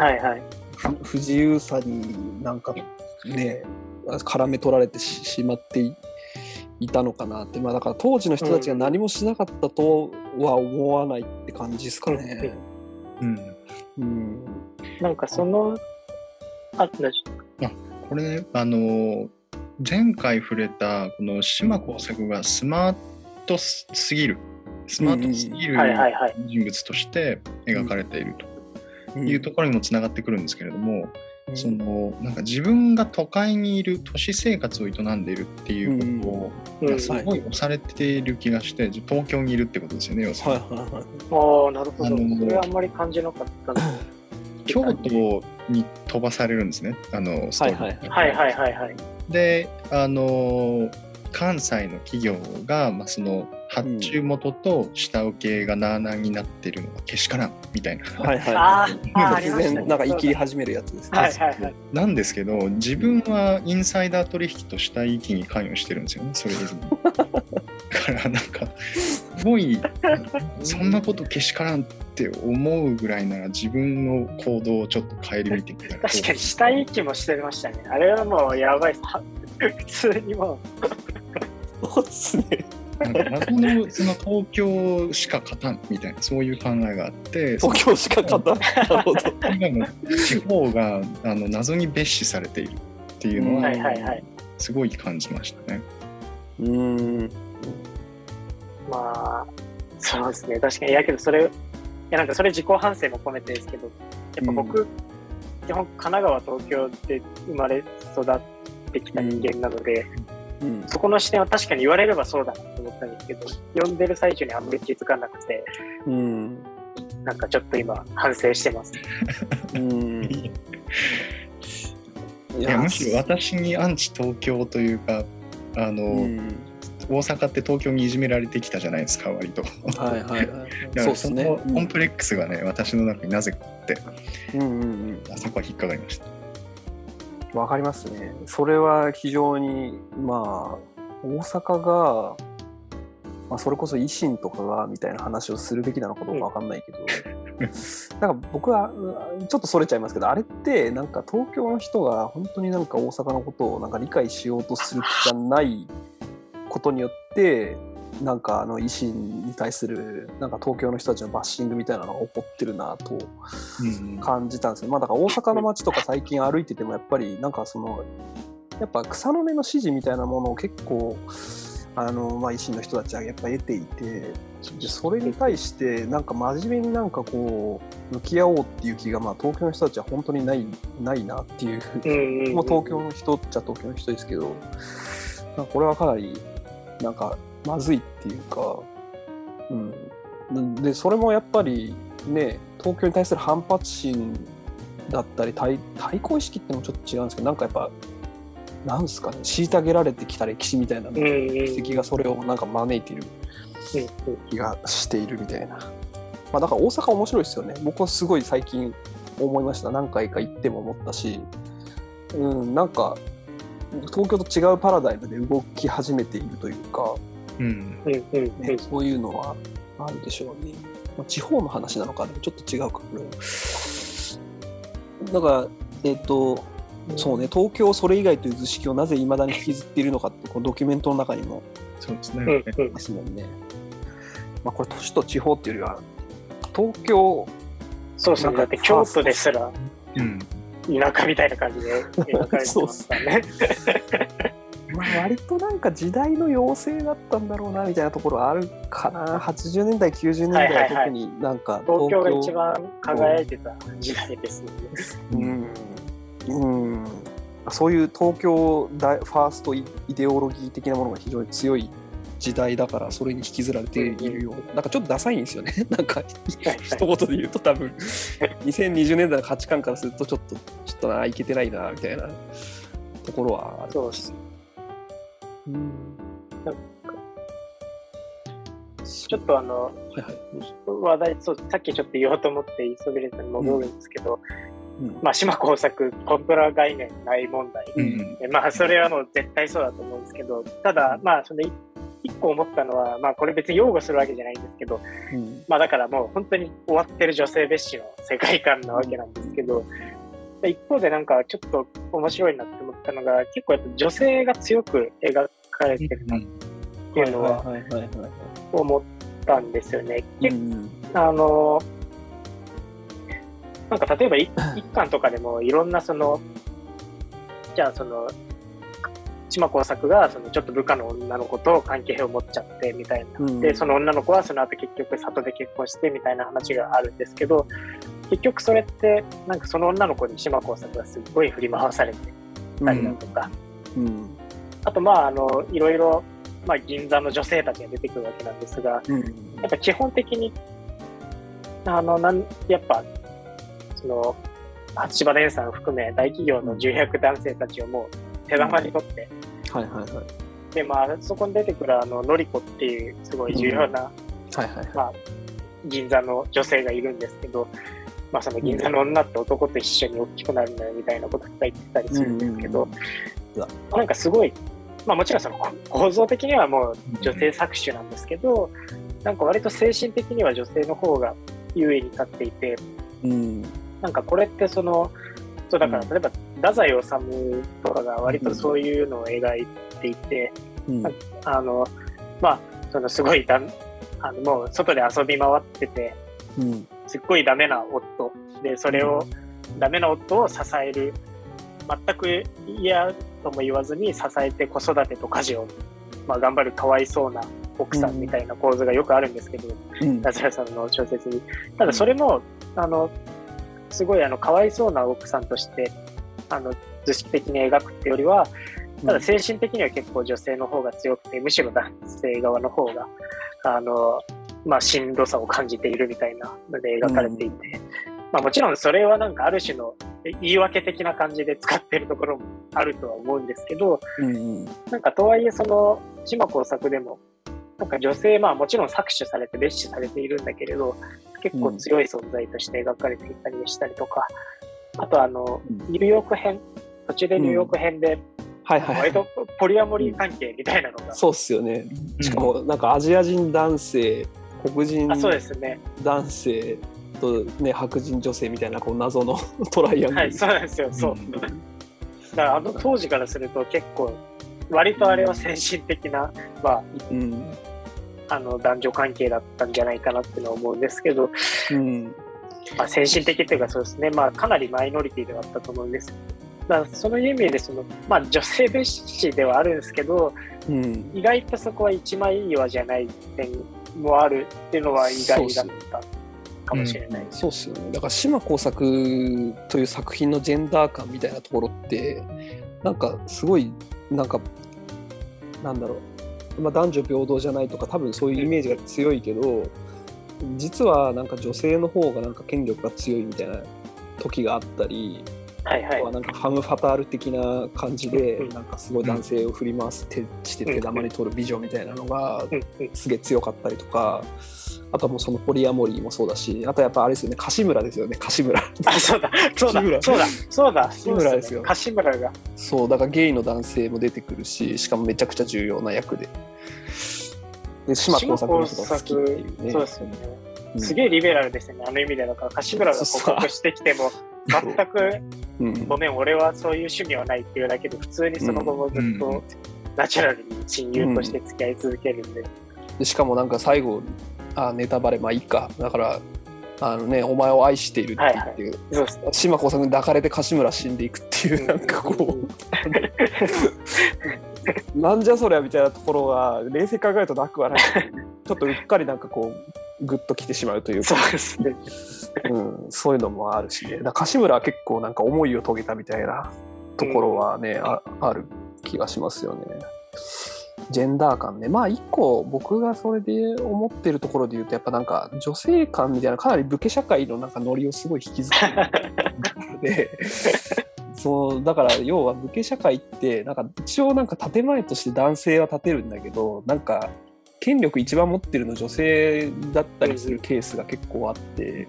はいはい。不不自由さになんかね絡め取られてししまっていいたのかなって。まあだから当時の人たちが何もしなかったとは思わないって感じですかね。うん。うん。なんかその、あ、なこれねあの前回触れたこの島耕作がスマートすぎる。スマートすぎる。人物として描かれているというところにもつながってくるんですけれども、そのなんか自分が都会にいる都市生活を営んでいるっていうことを、うん、すごい押されている気がして東京にいるってことですよね要するにはいはいはい。ああ、なるほど。それはあんまり感じなかったな。京都に飛ばされるんですねあのストーリーはいはいはいはいはいはい。であの関西の企業が、まあ、その発注元と下請けがなあなあになってるのがけしからんみたいな、はいはいあはい。ーあー、あり突。然なんか言い切り始めるやつですね。はいはいはい。なんですけど自分はインサイダー取引と下請けに関与してるんですよねそれ以上に。だからなんかすごいそんなことけしからんって思うぐらいなら自分の行動をちょっと顧みてみたら確かに死体遺棄もしてましたね。あれはもうやばいっす。は普通にもそうですね。なんか謎のその東京しか勝たんみたいなそういう考えがあって東京しか勝たん。なるほど。今の地方があの謎に別視されているっていうのう、ははいはいはい。すごい感じましたね。うん。まあ、そうですね。確かに。いやけど、それ、いやなんかそれ自己反省も込めてですけど、やっぱ僕、基本神奈川、東京で生まれ育ってきた人間なので、うん。そこの視点は確かに言われればそうだなと思ったんですけど、読んでる最中にあんまり気づかなくて、うん。なんかちょっと今反省してます。うん。いやむしろ私にアンチ東京というかあの、うん。大阪って東京にいじめられてきたじゃないですか割と。はいはいはい。だかそうらそですね。のコンプレックスがね私の中になぜかあってうんうんうん。あそこは引っかかりました。わかりますね。それは非常に、まあ、大阪が、まあ、それこそ維新とかがみたいな話をするべきなのかどうかわかんないけど、なんか僕はうんちょっとそれちゃいますけど、あれってなんか東京の人が本当になんか大阪のことをなんか理解しようとする気がないことによって、なんかあの維新に対するなんか東京の人たちのバッシングみたいなのが起こってるなとうん感じたんですよ。まあだから大阪の街とか最近歩いててもやっぱりなんかそのやっぱ草の根の支持みたいなものを結構あのまあ維新の人たちはやっぱ得ていてでそれに対してなんか真面目になんかこう向き合おうっていう気がまあ東京の人たちは本当にないないなっていううんうん、もう東京の人っちゃ東京の人ですけどこれはかなりなんかまずいっていうか、うん、でそれもやっぱりね東京に対する反発心だったり対対抗意識ってのもちょっと違うんですけどなんかやっぱなんですかね虐げられてきた歴史みたいな奇跡がそれをなんか招いている気がしているみたいな。まあ、だから大阪面白いですよね。僕はすごい最近思いました。何回か行っても思ったし、うん、なんか東京と違うパラダイムで動き始めているというか、うん。ね、そういうのはあるでしょうね。まあ、地方の話なのかでもちょっと違うかこれだからえっ、ー、とそうね。東京それ以外という図式をなぜいまだに引きずっているのかってこのドキュメントの中にもそうですね。ますもんね。まあ、これ都市と地方っていうよりは東京そうですねだって京都ですら、うん、田舎みたいな感じで描かれてますからね。まあ割となんか時代の要請だったんだろうなみたいなところあるかな。80年代90年代は特になんか東京が一番輝いてた時代ですよね。うん、うん、そういう東京ファーストイデオロギー的なものが非常に強い時代だからそれに引きずられているようななんかちょっとダサいんですよね。なんか一言で言うと多分2020年代の価値観からするとちょっとちょっとないけてないなみたいなところはある。そうですうん、ちょっとあの、はいはい、話題そうさっきちょっと言おうと思って急ぎれたに戻るんですけど、うん、まあ、島工作コントラ概念ない問題、うん、まあそれはもう絶対そうだと思うんですけどただまあその一個思ったのは、まあ、これ別に擁護するわけじゃないんですけど、うん、まあだからもう本当に終わってる女性蔑視の世界観なわけなんですけど、一方でなんかちょっと面白いなって思ったのが結構やっぱ女性が強く描かれてるなっていうのは思ったんですよね。あのなんか例えば 一巻とかでもいろんなそのじゃあその島耕作がそのちょっと部下の女の子と関係を持っちゃってみたいな、うん、でその女の子はその後結局里で結婚してみたいな話があるんですけど結局それってなんかその女の子に島耕作がすっごい振り回されてたりだとか、うん、うん、あとまああのいろいろ、まあ、銀座の女性たちが出てくるわけなんですが、うん、やっぱ基本的にあのなんやっぱその千葉電産含め大企業の重役男性たちをもう手玉に取って、はいはいはい。で、まあ、そこに出てくるあの、のりこっていうすごい重要な、はいはい。まあ、銀座の女性がいるんですけど、まあ、その銀座の女って男と一緒に大きくなるんだよみたいなことが言ってたりするんですけど、なんかすごい、まあもちろんその構造的にはもう女性搾取なんですけど、なんか割と精神的には女性の方が優位に立っていて、うん、なんかこれってその、そうだから例えば太宰治とかが割とそういうのを描いていて、うん、あのまあそのすごいだあのもう外で遊び回ってて、うん、すっごいダメな夫。でそれを、ダメな夫を支える。全く嫌とも言わずに支えて子育てと家事を、まあ、頑張るかわいそうな奥さんみたいな構図がよくあるんですけど、太宰、さんの小説に。ただそれも、あのすごいあのかわいそうな奥さんとしてあの図式的に描くってよりはただ精神的には結構女性の方が強くてむしろ男性側の方があの、まあ、しんどさを感じているみたいなので描かれていて、うん、まあ、もちろんそれはなんかある種の言い訳的な感じで使ってるところもあるとは思うんですけど、うん、なんかとはいえその島工作でもなんか女性まあもちろん搾取されて蔑視されているんだけれど結構強い存在として描かれていたりしたりとか、あとあの、ニューヨーク編、途中でニューヨーク編で、はいはい、割とポリアモリー関係みたいなのが、そうっすよね。しかもなんかアジア人男性黒人男性と、ね、白人女性みたいなこう謎の トライアングル、はい、そうなんですよそう、うん、だからあの当時からすると結構割とあれは先進的な、まあ、うん、あの男女関係だったんじゃないかなっていうのは思うんですけど、うん。まあ、先進的っていうかそうですね、まあ、かなりマイノリティではあったと思うんです。だその意味でその、まあ、女性蔑視ではあるんですけど、うん、意外とそこは一枚岩じゃない点もあるっていうのは意外だったかもしれない。そうっすよね。だから島耕作という作品のジェンダー感みたいなところってなんかすごいなんかなんだろう、まあ、男女平等じゃないとか多分そういうイメージが強いけど、実はなんか女性の方がなんか権力が強いみたいな時があったりはいはい、はなんかハム・ファタール的な感じで、うん、なんかすごい男性を振り回す手して手玉に取る美女みたいなのがすげえ強かったりとか。あともうそのポリアモリーもそうだし、あとやっぱあれですよね、樫村ですよね、樫村。あ、そうだ、そうだ、そうだ、そうだ、樫村ですよ。樫村が。そう、だからゲイの男性も出てくるし、しかもめちゃくちゃ重要な役で。で、島耕作の人が好きっていうね。そうですよね。すげえリベラルですよね、あの意味で。だから、樫村が告白してきても、全く、うん、ごめん、俺はそういう趣味はないっていうだけで、普通にその後もずっと、ナチュラルに親友として付き合い続けるんで。でしかもなんか最後、あネタバレまあいいか。だからあのねお前を愛しているっていう、はいはい、島耕作に抱かれて柏村死んでいくっていう、なんかこう なんじゃそりゃみたいなところは冷静に考えるとなくはない。ちょっとうっかりなんかこうグッときてしまうというか。そうですね、うん、そういうのもあるしね。だ柏村は結構なんか思いを遂げたみたいなところはね、うん、あある気がしますよね。ジェンダー感ね。まあ一個僕がそれで思ってるところで言うとやっぱなんか女性感みたいなかなり武家社会のなんかノリをすごい引きずってるで そうだから要は武家社会ってなんか一応なんか建前として男性は立てるんだけどなんか権力一番持ってるの女性だったりするケースが結構あって、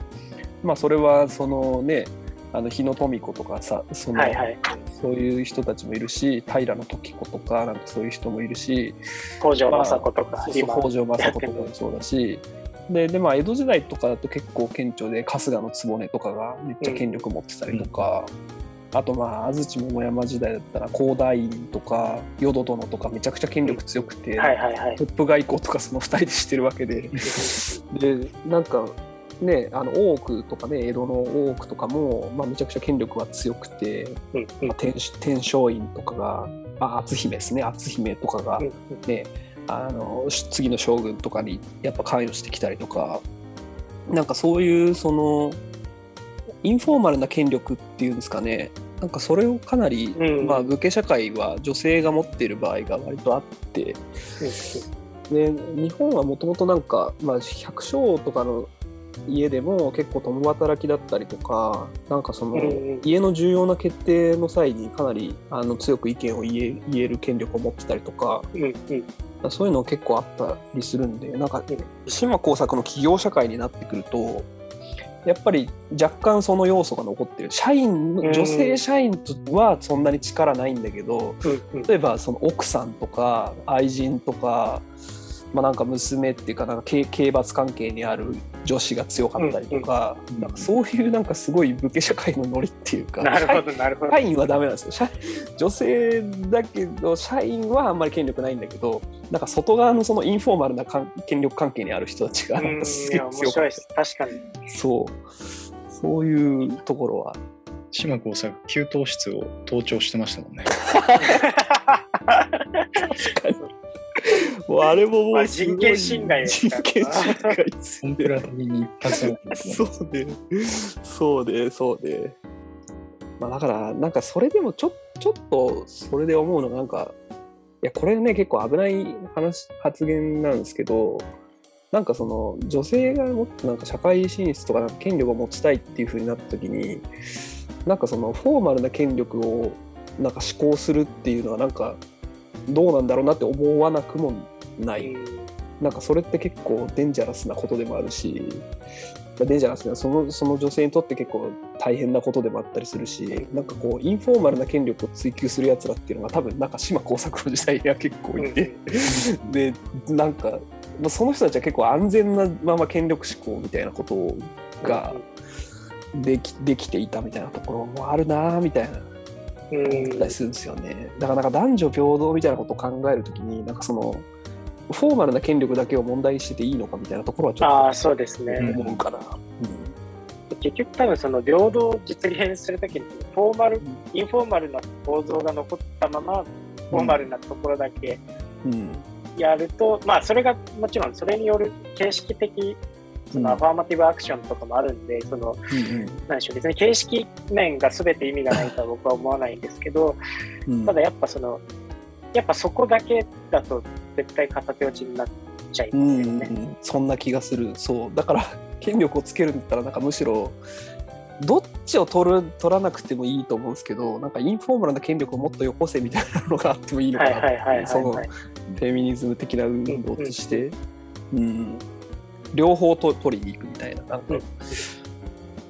まあそれはそのねあの日野富子とかさその、はいはい、そういう人たちもいるし平時子とかなんかそういう人もいるし北条政子とか、まあ、北条政子とかもそうだしでで、まあ、江戸時代とかだと結構顕著で春日局とかがめっちゃ権力持ってたりとか。うんあとまあ安土桃山時代だったら高大院とか淀殿とかめちゃくちゃ権力強くて、はいはいはい、トップ外交とかその2人でしてるわけで。でなんかね、あの大奥とかね江戸の大奥とかも、まあ、めちゃくちゃ権力は強くて、うんうん、まあ、天天璋院とかが、あ、篤姫ですね。篤姫とかがね、あの次の将軍とかにやっぱ関与してきたりとか。なんかそういうそのインフォーマルな権力っていうんですかね。なんかそれをかなり、うん、まあ、武家社会は女性が持っている場合が割とあって、うん、で日本はもともとなんか、まあ、百姓とかの家でも結構共働きだったりとかなんかその家の重要な決定の際にかなりあの強く意見を言え言える権力を持ってたりとか、そういうの結構あったりするんでなんか島耕作の企業社会になってくるとやっぱり若干その要素が残ってる。社員女性社員はそんなに力ないんだけど、例えばその奥さんとか愛人とかまあ、なんか娘っていうかなんか刑刑罰関係にある女子が強かったりとかうんうん、なんかそういうなんかすごい武家社会のノリっていうかなるほどなるほど。社員はダメなんですよ。女性だけど社員はあんまり権力ないんだけどなんか外側のそのインフォーマルな権力関係にある人たちがなんかすげえ強かった。確かに。そう。そういうところは。島耕作給湯室を盗聴してましたもんね。確かにあれももう人権侵害人権侵害ですね。に一発そうね。そうね、そうね。まあだから、なんかそれでもちょちょっとそれで思うのがなんか、いや、これね、結構危ない話、発言なんですけど、なんかその女性がもっとなんか社会進出とか権力を持ちたいっていうふうになった時になんかそのフォーマルな権力をなんか施行するっていうのはなんかどうなんだろうなって思わなくもない。なんかそれって結構デンジャラスなことでもあるし、デンジャラスなそのその女性にとって結構大変なことでもあったりするし、なんかこうインフォーマルな権力を追求するやつらっていうのが多分なんか島耕作の時代には結構いて、でなんかその人たちは結構安全なまま権力志向みたいなことができできていたみたいなところもあるなみたいな。思ったりするん。ですよね。だからなんか男女平等みたいなことを考えるときになんかそのフォーマルな権力だけを問題にしてていいのかみたいなところはちょっとあそうですね。思うかな。うん、結局多分その平等を実現するときにフォーマル、インフォーマルな構造が残ったままフォーマルなところだけやると、うん、まあそれがもちろんそれによる形式的そのアファーマティブアクションとかもあるんで、その、うんなん。でしょう、別に形式面が全て意味がないとは僕は思わないんですけど、うん、ただやっぱその、やっぱそこだけだと絶対片手落ちになっちゃいますよね。うんうん、そんな気がする。そう。だから、権力をつけるんだったら、なんかむしろ、どっちを取る取らなくてもいいと思うんですけどなんかインフォーマルな権力をもっとよこせみたいなのがあってもいいのかなそのフェミニズム的な運動として、うん、うん、両方と取りに行くみたいななんか、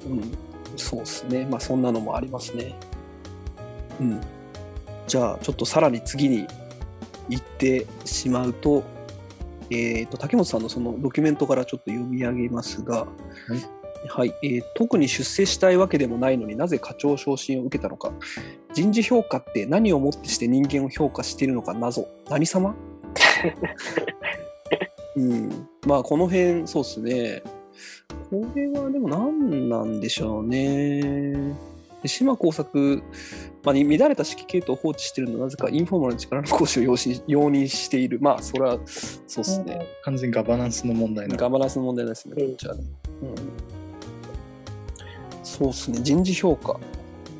うん、うん、そうですね。まあそんなのもありますね。うん、じゃあちょっとさらに次に行ってしまうと,、えーと、竹本さんのそのドキュメントからちょっと読み上げますが、はい。はい。えー、特に出世したいわけでもないのになぜ課長昇進を受けたのか。人事評価って何をもってして人間を評価しているのか謎。何様？うん。まあこの辺そうっすね。これはでも何なんでしょうね。島耕作、まあ、乱れた指揮系統を放置しているのはなぜかインフォーマルな力の行使を容認している。まあそれはそうですね。完全ガバナンスの問題なガバナンスの問題ですねこっちはね、うん。そうですね、人事評価。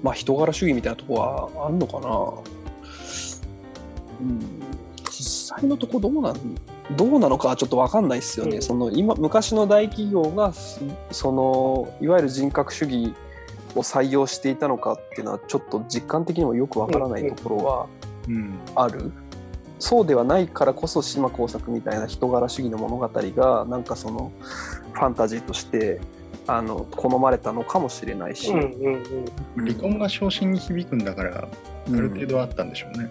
まあ、人柄主義みたいなとこはあるのかな。うん、実際のとこどうなんどうなのかちょっと分かんないですよね。うん、その今昔の大企業がそのいわゆる人格主義を採用していたのかっていうのはちょっと実感的にもよく分からないところはある。うん、そうではないからこそ島耕作みたいな人柄主義の物語がなんかそのファンタジーとしてあの好まれたのかもしれないし、うんうんうん、離婚が昇進に響くんだからある程度あったんでしょうね。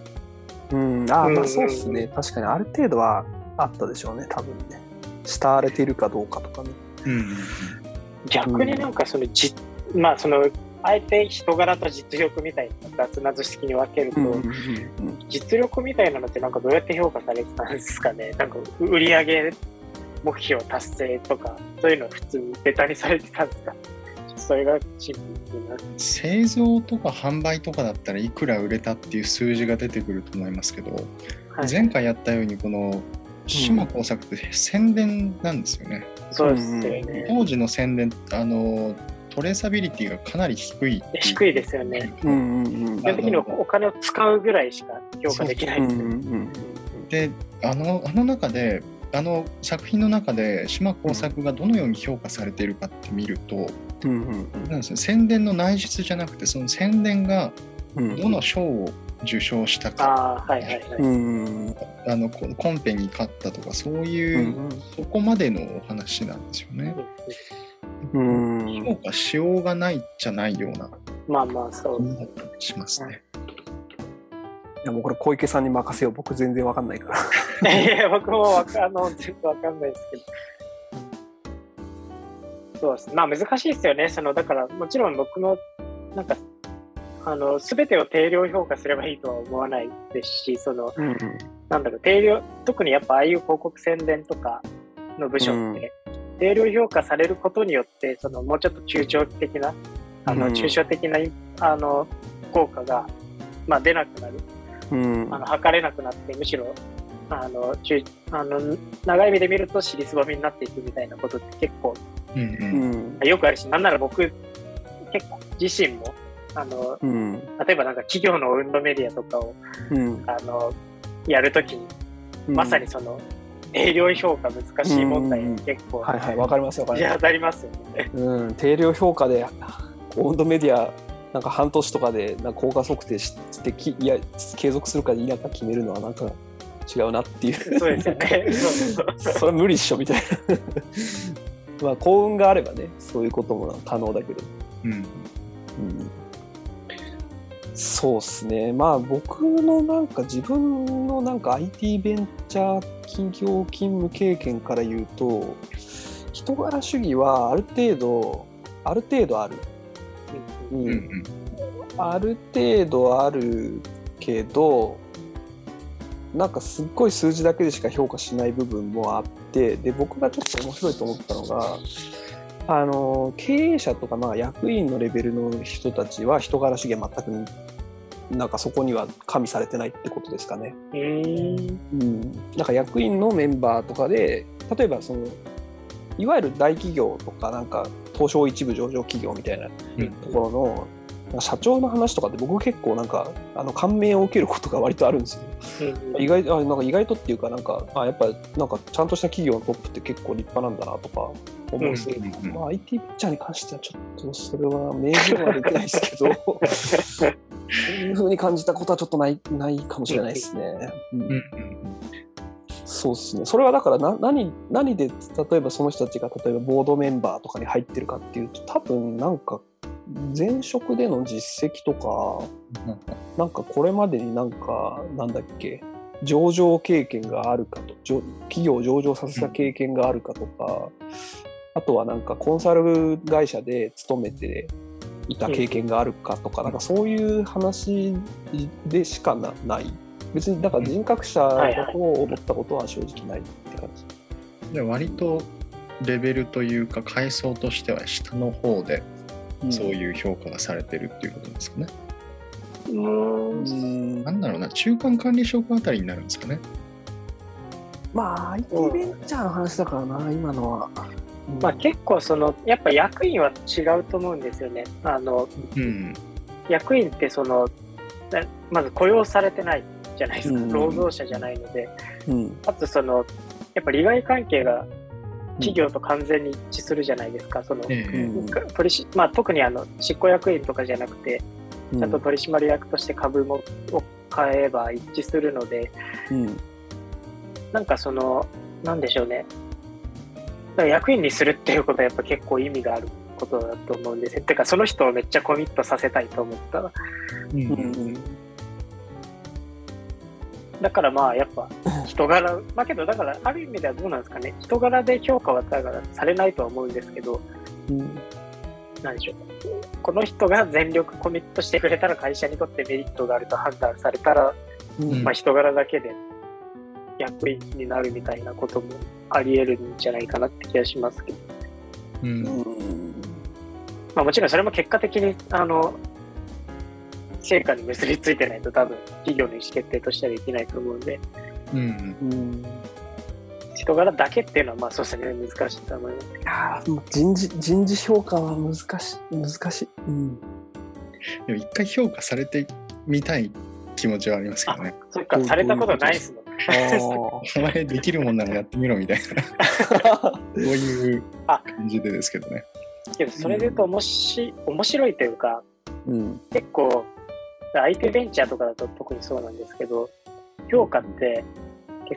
うん、うん、あまあそうですね、確かにある程度はあったでしょうね多分ね。慕われているかどうかとかね。うんうん逆になんかそのじ、まあそのあえて人柄と実力みたいな雑な図式に分けると、実力みたいなのってなんかどうやって評価されてたんですかね？なんか売り上げ目標達成とか、そういうの普通にベタにされてたんですか？それがシンプルにな製造とか販売とかだったらいくら売れたっていう数字が出てくると思いますけど、はい、前回やったようにこの島工作って宣伝なんですよね。うん、そうですね。当時の宣伝あのトレーサビリティがかなり低い低いですよね。基本的にお金を使うぐらいしか評価できないで。であのあの中であの作品の中で島耕作がどのように評価されているかって見ると、うんなんです宣伝の内実じゃなくてその宣伝がどの賞を受賞したか、あのコンペに勝ったとかそういう、そこまでのお話なんですよね。うん。評価しようがないじゃないような。まあまあそうしますね。いやもうこれ小池さんに任せよう。僕全然わかんないから。いや僕もわかあの全部わかんないですけど。そうです。まあ難しいですよね。そのだからもちろん僕もなんかあの全てを定量評価すればいいとは思わないですしその、うんうん、なんだろう定量特にやっぱああいう広告宣伝とかの部署って、うん、定量評価されることによってそのもうちょっと抽象的なあの、抽象的なあの効果が、まあ、出なくなる。うん、あの測れなくなってむしろあの中あの長い目で見ると尻すぼみになっていくみたいなことって結構、うん。うん、よくあるしなんなら僕結構自身もあの、うん、例えばなんか企業の運動メディアとかを、うん、あのやるときに、まさにその定量評価難しい問題結構、はいはいわかりますよ当たりますよね、うん、定量評価で温度メディアなんか半年とかでなんか効果測定してきいや継続するか否か決めるのはなんか違うなっていう。そうですよね。それは無理っしょみたいな。まあ幸運があればねそういうことも可能だけど。うん。うん、そうっすね。まあ僕のなんか自分のなんか IT ベンチャー企業勤務経験から言うと人柄主義はある程度ある程度ある。うん、うん、ある程度あるけどなんかすっごい数字だけでしか評価しない部分もあってで僕がちょっと面白いと思ったのがあの経営者とかまあ役員のレベルの人たちは人柄主義は全くなんかそこには加味されてないってことですかね。うん、なんか役員のメンバーとかで例えばそのいわゆる大企業とかなんか東証一部上場企業みたいなところの社長の話とかって僕結構なんかあの感銘を受けることが割とあるんですよ。うん、意外あなんか意外とっていうかなんかあやっぱなんかちゃんとした企業のトップって結構立派なんだなとか思うんですけど、うんうんまあ、IT ピッチャーに関してはちょっとそれは明言はできないですけどそ ういうふうに感じたことはちょっとないないかもしれないですね。うん、うんそうですね。それはだからな何何で例えばその人たちが例えばボードメンバーとかに入ってるかっていうと多分なんか前職での実績とか、なんかこれまでになんかなんだっけ上場経験があるかと企業を上場させた経験があるかとか、あとはなんかコンサル会社で勤めていた経験があるかとか、なんかそういう話でしかなない。別にだから人格者だと思ったことは正直ないって感じ。じゃ割とレベルというか階層としては下の方でそういう評価がされてるっていうことですかね。うん、なんだろうな中間管理職あたりになるんですかね。まあ IT ベンチャーの話だからな今のは。まあ、結構そのやっぱ役員は違うと思うんですよね。あの、うん、役員ってそのまず雇用されてないじゃないですか、労働者じゃないので、うん、あとそのやっぱ利害関係が企業と完全に一致するじゃないですか、その、取りまあ、特にあの執行役員とかじゃなくて、ちゃんと取締役として株もを買えば一致するので、うん、なんかその、なんでしょうね、役員にするっていうことはやっぱ結構意味があることだと思うんですよ。てか、その人をめっちゃコミットさせたいと思った。ら。うん、うんだからまあやっぱ人柄、まあけどだからある意味ではどうなんですかね、人柄で評価はだからされないとは思うんですけど、うん、なんでしょう、この人が全力コミットしてくれたら会社にとってメリットがあると判断されたら、うん、まあ人柄だけで役員になるみたいなこともあり得るんじゃないかなって気がしますけど。うん、まあ、もちろんそれも結果的にあの成果に結びついてないと多分企業の意思決定としてはできないと思うんで、うん、うん、人柄だけっていうのはまあそうですね難しいと思います。いや人事人事評価は難しい難しい、うん、でも一回評価されてみたい気持ちはありますけどね。そっかされたことないですもん。お前できるもんならやってみろみたいな。そういう感じでですけどね。けどそれで言うとおもし、面白いというか、うん、結構 IT ベンチャーとかだと特にそうなんですけど、評価って、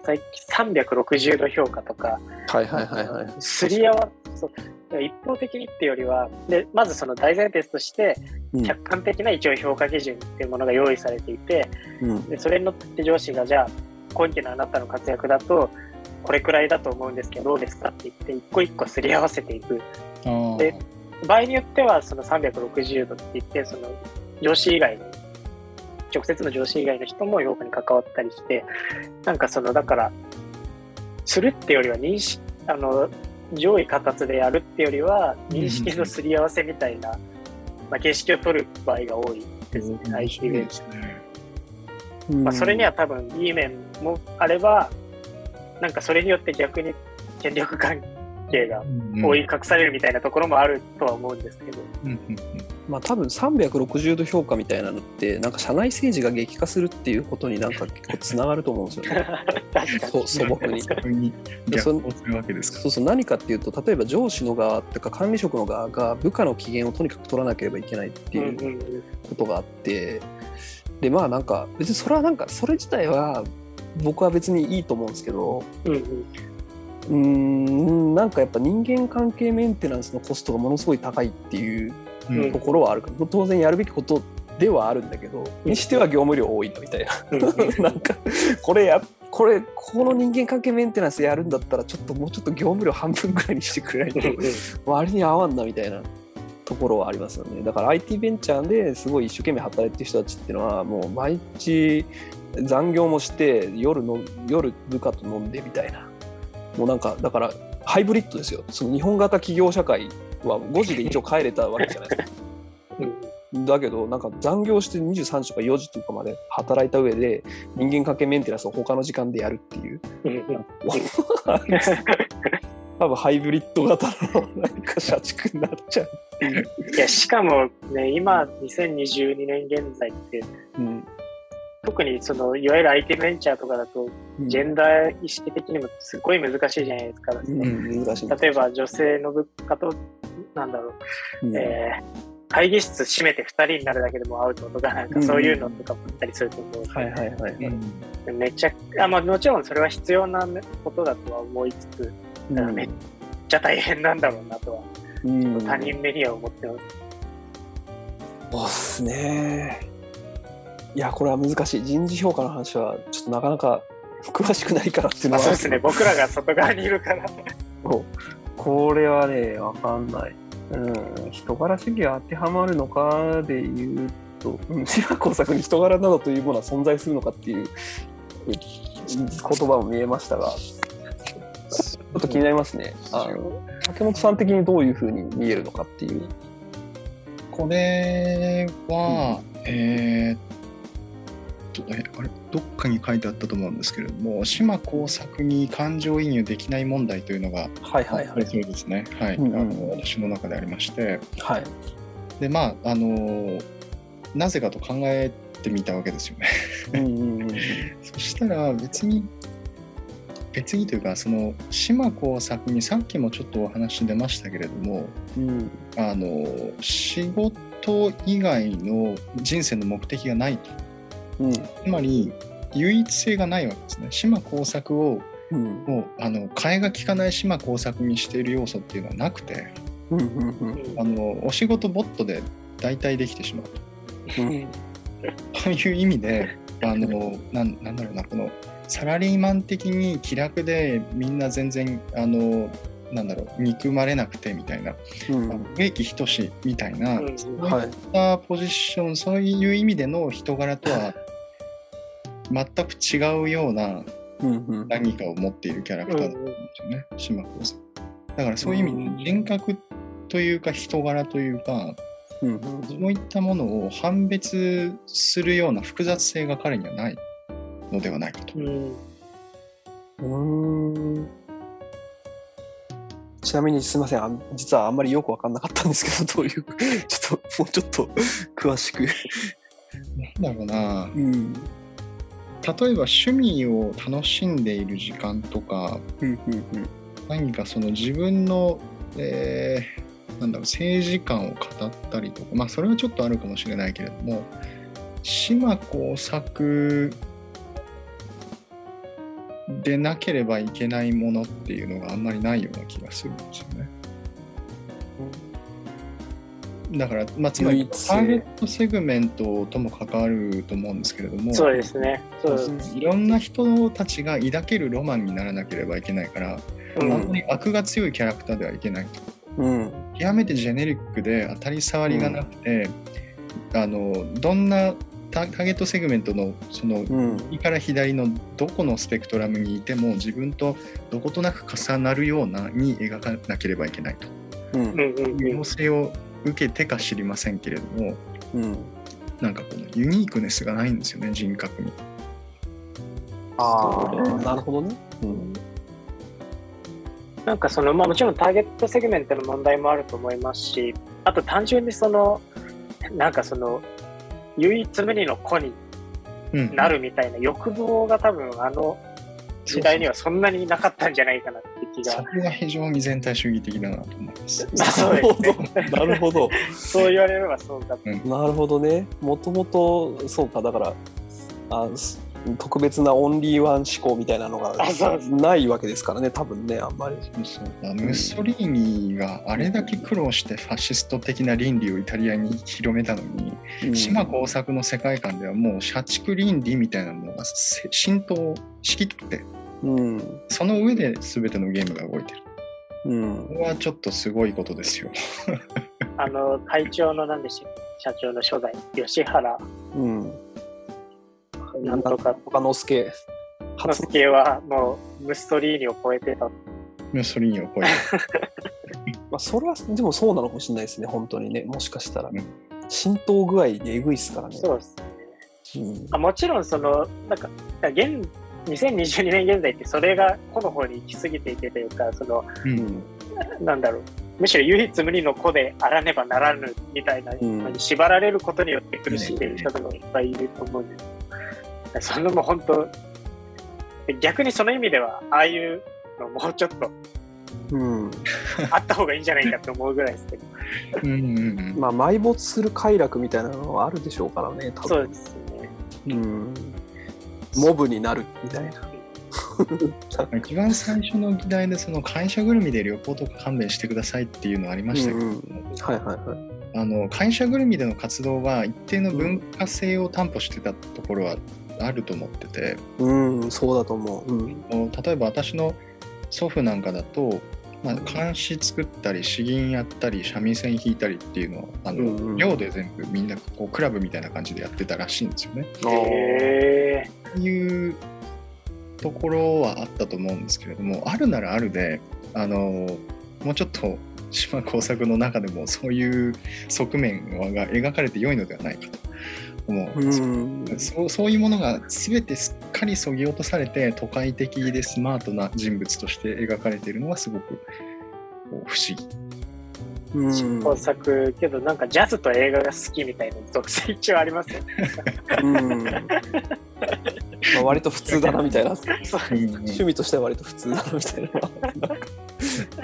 最近360度評価とか、はいはいはいはい。すり合わそう一方的にっていうよりは、でまずその大前提として、客観的な一応評価基準っていうものが用意されていて、うん、でそれに乗って上司が、じゃあ、今期のあなたの活躍だと、これくらいだと思うんですけど、どうですかって言って、一個一個すり合わせていく。で場合によっては、その360度って言って、その上司以外の直接の上司以外の人も評価に関わったりして、なんかその、だから、するってよりは認識、あの、上位形でやるってよりは、認識のすり合わせみたいな、まあ、形式を取る場合が多いですね、IT ベンチ。まあ、それには多分いい面もあれば、なんかそれによって逆に権力関係が覆い隠されるみたいなところもあるとは思うんですけど。まあ多分360度評価みたいなのってなんか社内政治が激化するっていうことになんか結構つながると思うんですよね。そう素朴に。そうそう何かっていうと例えば上司の側とか管理職の側が部下の機嫌をとにかく取らなければいけないっていうことがあって、でまあなんか別にそれはなんかそれ自体は僕は別にいいと思うんですけど、うんうんうんなんかやっぱ人間関係メンテナンスのコストがものすごい高いっていうところはあるから、うん、当然やるべきことではあるんだけど、にしては業務量多いなみたいな。なんかこれやこれこの人間関係メンテナンスやるんだったらちょっともうちょっと業務量半分ぐらいにしてくれないと割に合わんなみたいなところはありますよね。だから IT ベンチャーですごい一生懸命働いてる人たちっていうのはもう毎日残業もして夜の夜部下と飲んでみたいなもうなんかだからハイブリッドですよその日本型企業社会は5時で一応帰れたわけじゃないですか。うん、だけどなんか残業して23時とか4時とかまで働いた上で人間関係メンテナンスを他の時間でやるっていう。多分ハイブリッド型の何か社畜になっちゃう。いや、しかもね、今、2022年現在って、うん、特にその、いわゆる IT ベンチャーとかだと、ジェンダー意識的にもすごい難しいじゃないですか。うん。例えば、女性の物価と、なんだろう、うん、えー会議室閉めて2人になるだけでもアウトとか、なんかそういうのとかもあったりすると思うので、めっちゃあ、まあ、もちろんそれは必要なことだとは思いつつ、うん、めっちゃ大変なんだろうなとは、うん、他人目には思ってます。そうっすね。いや、これは難しい。人事評価の話は、ちょっとなかなか詳しくないからっていうのは。そうですね、僕らが外側にいるから。これはね、わかんない。うん、人柄主義は当てはまるのかでいうと、うん、白工作に人柄などというものは存在するのかっていう言葉も見えましたが、ちょっと気になりますね。あの竹本さん的にどういうふうに見えるのかっていう。これは、うん、えー、とね、あれ、どっかに書いてあったと思うんですけれども、島耕作に感情移入できない問題というのが、はいはいはい。そうですね。はい。うんうん、あの私の中でありまして、はい。で、まあ、あの、なぜかと考えてみたわけですよね。うんうんうん、そしたら、別に、別にというかその島耕作にさっきもちょっとお話出ましたけれども、うん、あの仕事以外の人生の目的がないとうん、つまり唯一性がないわけですね。島工作を、うん、もうあの替えが利かない島工作にしている要素っていうのはなくて、うんうんうん、あのお仕事ボットで代替できてしまう。と。うん、という意味であのなんなんだろうなこのサラリーマン的に気楽でみんな全然あのなんだろう憎まれなくてみたいな、うん、植木仁みたいな、うん、そういったポジション、はい、そういう意味での人柄とは全く違うような何かを持っているキャラクターだと思うんですよね、島子さん。だからそういう意味で人格というか人柄というか、そういったものを判別するような複雑性が彼にはないのではないかと。うん。ちなみにすみません。実はあんまりよく分かんなかったんですけど どういうちょっともうちょっと詳しく。なんだろうな、うん、例えば趣味を楽しんでいる時間とか、何かその自分の、えー、なんだろう政治観を語ったりとかまあそれはちょっとあるかもしれないけれども島耕作でなければいけないものっていうのがあんまりないような気がするんですよね。だから、まあ、つまりターゲットセグメントとも関わると思うんですけれどもそうですね。そうです。いろんな人たちが抱けるロマンにならなければいけないから、うん、あんまり悪が強いキャラクターではいけないと、うん、極めてジェネリックで当たり障りがなくて、うん、あのどんなターゲットセグメントのその右から左のどこのスペクトラムにいても自分とどことなく重なるようなに描かなければいけないと。うん、要請を受けてか知りませんけれども、うん、なんかこのユニークネスがないんですよね人格に。ああなるほどね。うん、なんかその、まあ、もちろんターゲットセグメントの問題もあると思いますしあと単純にそのなんかその唯一無二の子になるみたいな欲望が多分あの時代にはそんなになかったんじゃないかなって気が。そこが非常に全体主義的だなと思います。なるほど。なるほど。そう言われればそうか、うん、なるほどね。もともとそうかだからあ特別なオンリーワン思考みたいなのがないわけですからね多分ねあんまり。そう。ムッソリーニがあれだけ苦労してファシスト的な倫理をイタリアに広めたのに、うん、島耕作の世界観ではもう社畜倫理みたいなものが浸透しきってうん、その上で全てのゲームが動いてる。うん、これはちょっとすごいことですよ。あの会長の何でしたっけ？社長の初代吉原、うん、なんとか他の助の助はもうムッソリーニを超えてた。ムッソリーニを超えて まあそれはでもそうなのかもしれないですね本当にね。もしかしたら、ね、浸透具合でえぐいっすからね。そうです。ね、うん、あもちろんそのなんか現2022年現在ってそれがこの方に行き過ぎていてというかその、うん、なんだろう。むしろ唯一無二の子であらねばならぬみたいなのに縛られることによって苦しんでいる人とかもいっぱいいると思うんです。そのも本当、逆にその意味では、ああいうのもうちょっと、うん、あった方がいいんじゃないかと思うぐらいですけど。うんうんうん、まあ、埋没する快楽みたいなのはあるでしょうからね、多分。そうですね。うん。モブになるみたいな。一番最初の議題でその会社ぐるみで旅行とか勘弁してくださいっていうのありましたけど、うんうん、はいはいはい、あの会社ぐるみでの活動は一定の文化性を担保してたところはあると思ってて、うん、そうだと思う、うん、例えば私の祖父なんかだと、まあ、監視作ったり詩吟やったり三味線弾いたりっていうのをあの、うんうん、寮で全部みんなこうクラブみたいな感じでやってたらしいんですよね。へいうところはあったと思うんですけれどもあるならあるであのもうちょっと島工作の中でもそういう側面が描かれて良いのではないかと思ううん。そうそういうものが全てすっかりそぎ落とされて都会的でスマートな人物として描かれているのはすごく不思議。工作けどなんかジャズと映画が好きみたいな属性一応ありますよね。うん。まあ、割と普通だなみたいな。趣味としては割と普通だなみたいな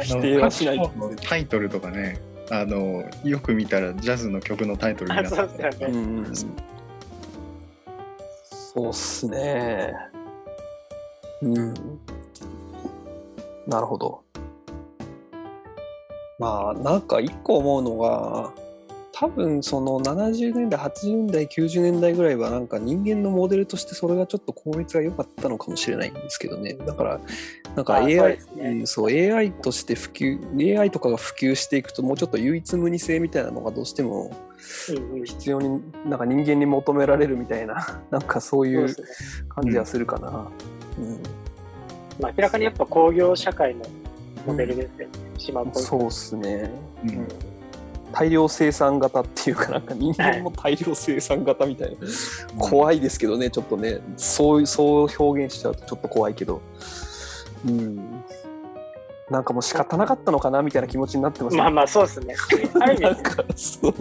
否定はしない。タイトルとかねあのよく見たらジャズの曲のタイトルになってて、ねうん、そうっすね。うん。なるほど。まあなんか一個思うのが多分その70年代80年代90年代ぐらいはなんか人間のモデルとしてそれがちょっと効率が良かったのかもしれないんですけどね。だからなんか AI そう、ね。そう AI として普及 AI とかが普及していくともうちょっと唯一無二性みたいなのがどうしても必要になんか人間に求められるみたいな なんかそういう感じはするかな。うん、うん、まあ、明らかにやっぱ工業社会のモデルですよね、うん、島そうっすね。うん大量生産型っていうかなんか人間も大量生産型みたいな、怖いですけどねちょっとねそうそう表現しちゃうとちょっと怖いけどうんなんかもう仕方なかったのかなみたいな気持ちになってますね。まあまあそうですね。ある意味、そう。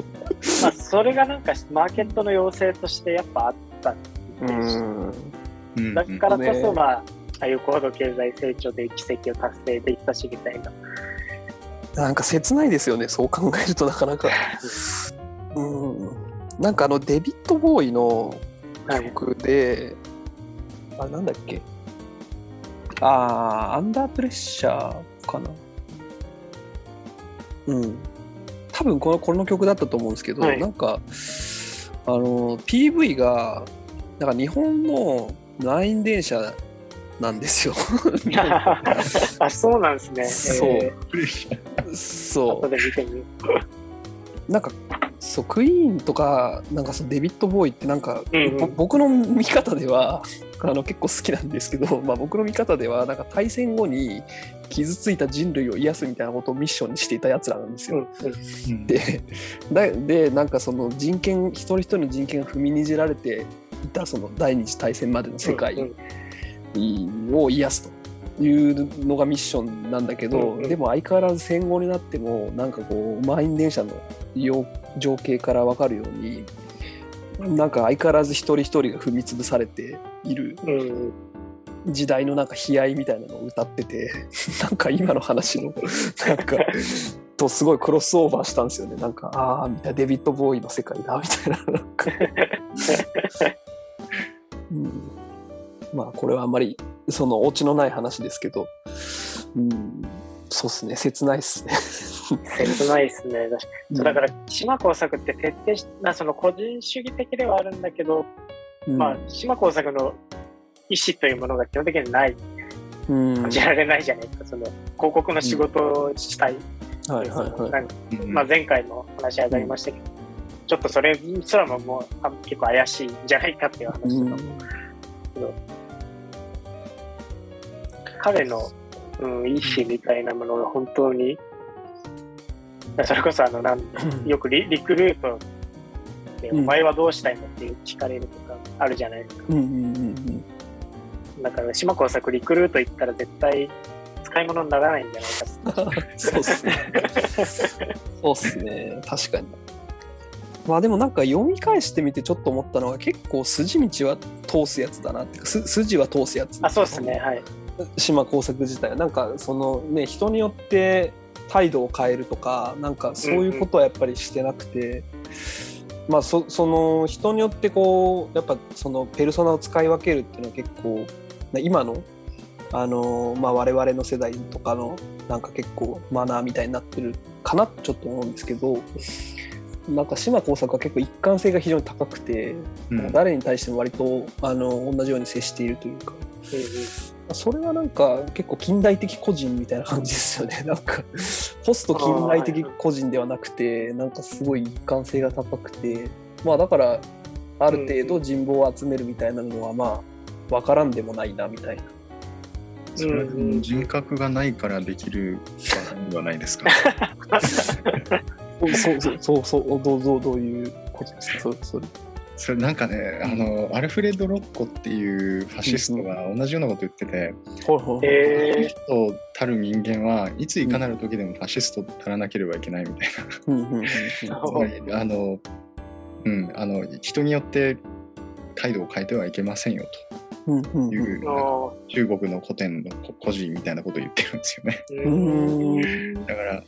まあそれがなんかマーケットの要請としてやっぱあったうん。だからこそまあ、ああいう高度経済成長で奇跡を達成できたしみたいな。なんか切ないですよね。そう考えるとなかなか。うん。なんかあのデビッド・ボーイの曲で、はい、あなんだっけ？ああアンダープレッシャーかな。うん。多分このこの曲だったと思うんですけど、はい、なんかあの PV がなんか日本の満員電車なんですよ あそうなんですね。そう。えー、そう。なんかそうクイーンとかなんかそのデビッド・ボーイってなんか、うんうん、僕の見方では あの結構好きなんですけど、まあ、僕の見方ではなんか大戦後に傷ついた人類を癒すみたいなことをミッションにしていたやつらなんですよ。うんうん、ででなんかその人権一人一人の人権が踏みにじられていたその第二次大戦までの世界。うんうんを癒すというのがミッションなんだけど、うんうん、でも相変わらず戦後になってもなんかこう満員電車の情景から分かるようになんか相変わらず一人一人が踏み潰されている時代のなんか悲哀みたいなのを歌ってて なんか今の話のなんかとすごいクロスオーバーしたんですよね。なんかああみたいな。デビッド・ボーイの世界だみたいな。なんか。うんまあこれはあんまりそのオチのない話ですけど、うん、そうっすね。切ないっすね。切ないっすね。だから島工作って徹底しなその個人主義的ではあるんだけど、うん、まあ島工作の意思というものが基本的にない、うん、感じられないじゃないですか。その広告の仕事をしたい、うん、はいはいはい、まあ、前回も話上がりましたけど、ちょっとそれすらももう結構怪しいんじゃないかっていう話とかも、うん彼の、うん、意思みたいなものが本当に、それこそあのなんよくリリクルートで、お前はどうしたいのって聞かれるとかあるじゃないですか。だから島工作リクルート行ったら絶対使い物にならないんじゃないか そうっすね。そうっすね。確かに。まあでもなんか読み返してみてちょっと思ったのは結構筋道は通すやつだなって筋は通すやつあそうですねはい島工作自体は。なんかそのね人によって態度を変えるとかなんかそういうことはやっぱりしてなくて、まあそその人によってこうやっぱそのペルソナを使い分けるっていうのは結構今のあの、まあ、我々の世代とかのなんか結構マナーみたいになってるかなちょっと思うんですけどなんか島耕作は結構一貫性が非常に高くて、うん、誰に対しても割とあの同じように接しているというか、うん、それはなんか結構近代的個人みたいな感じですよね。なんかポスト近代的個人ではなくてなんかすごい一貫性が高くて。まあだからある程度人望を集めるみたいなのはまあ分からんでもないなみたいな。それ人格がないからできるではないですか。そうそうそうそうどうどうどういうことですか？それそれそれなんかねあのアルフレッド・ロッコっていうファシストが同じようなこと言ってて、ファシストたる人間はいついかなる時でもファシストたらなければいけないみたいな。つまりあの、うん、あの人によって態度を変えてはいけませんよと。いう、中国の古典の古事みたいなことを言ってるんですよね。だから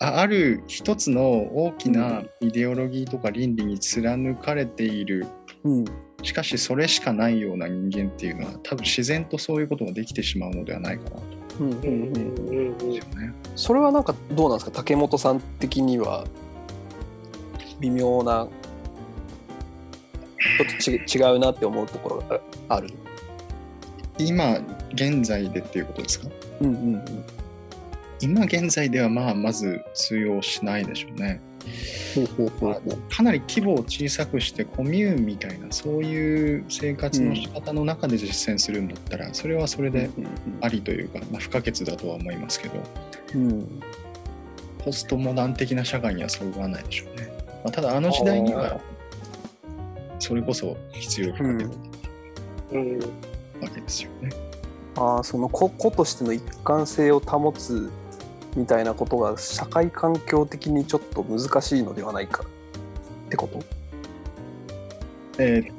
ある一つの大きなイデオロギーとか倫理に貫かれている、うん、しかしそれしかないような人間っていうのは多分自然とそういうことができてしまうのではないかなと。それはなんかどうなんですか？竹本さん的には微妙なちょっと違うなって思うところがある？今現在でっていうことですか？うんうんうん今現在ではまあまず通用しないでしょうね。かなり規模を小さくしてコミューンみたいなそういう生活の仕方の中で実践するんだったら、それはそれでありというか、まあ、不可欠だとは思いますけど、うん、ポストモダン的な社会にはそぐわないでしょうね。まあ、ただあの時代にはそれこそ必要不可欠だったわけですよね。あその個個としての一貫性を保つみたいなことが社会環境的にちょっと難しいのではないか。ってこと？えー、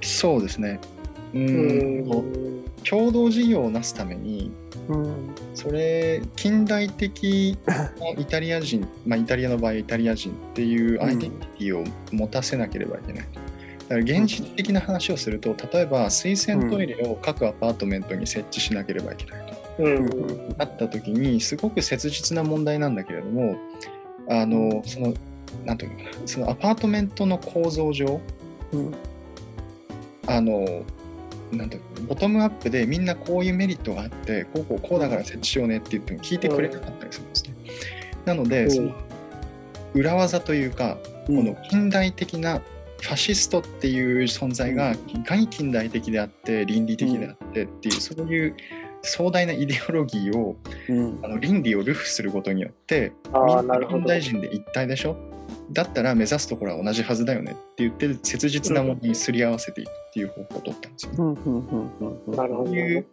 そうですね。うん共同事業をなすために、うん、それ近代的なイタリア人、まあ、イタリアの場合イタリア人っていうアイデンティティを持たせなければいけない。だから現実的な話をすると、例えば水洗トイレを各アパートメントに設置しなければいけないと。なった時にすごく切実な問題なんだけれどもあのそのなんていうかなそのアパートメントの構造上、うん、あのなんてボトムアップでみんなこういうメリットがあってこうこうこうだから設置しようねって言っても聞いてくれなかったりするんですね。なので、その裏技というか、この近代的なファシストっていう存在がいかに近代的であって倫理的であってっていう、そういう壮大なイデオロギーを、うん、あの倫理をルフすることによってみんな現代人で一体でしょ？だったら目指すところは同じはずだよねって言って切実なものにすり合わせていくっていう方法を取ったんですよね。なるほどいう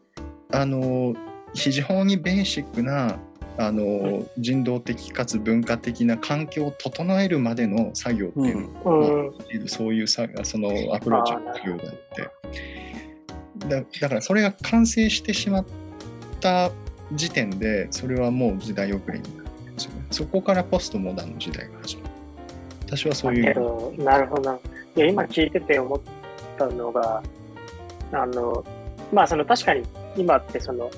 あの非常にベーシックなあの人道的かつ文化的な環境を整えるまでの作業っていうのは、うん、そういうさそのアプローチが必要であって。だだからそれが完成してしまった時点でそれはもう時代遅れになるんですよね。そこからポストモダンの時代が始まる。私はそういうなるほどいや今聞いてて思ったのがあのまあその確かに今ってその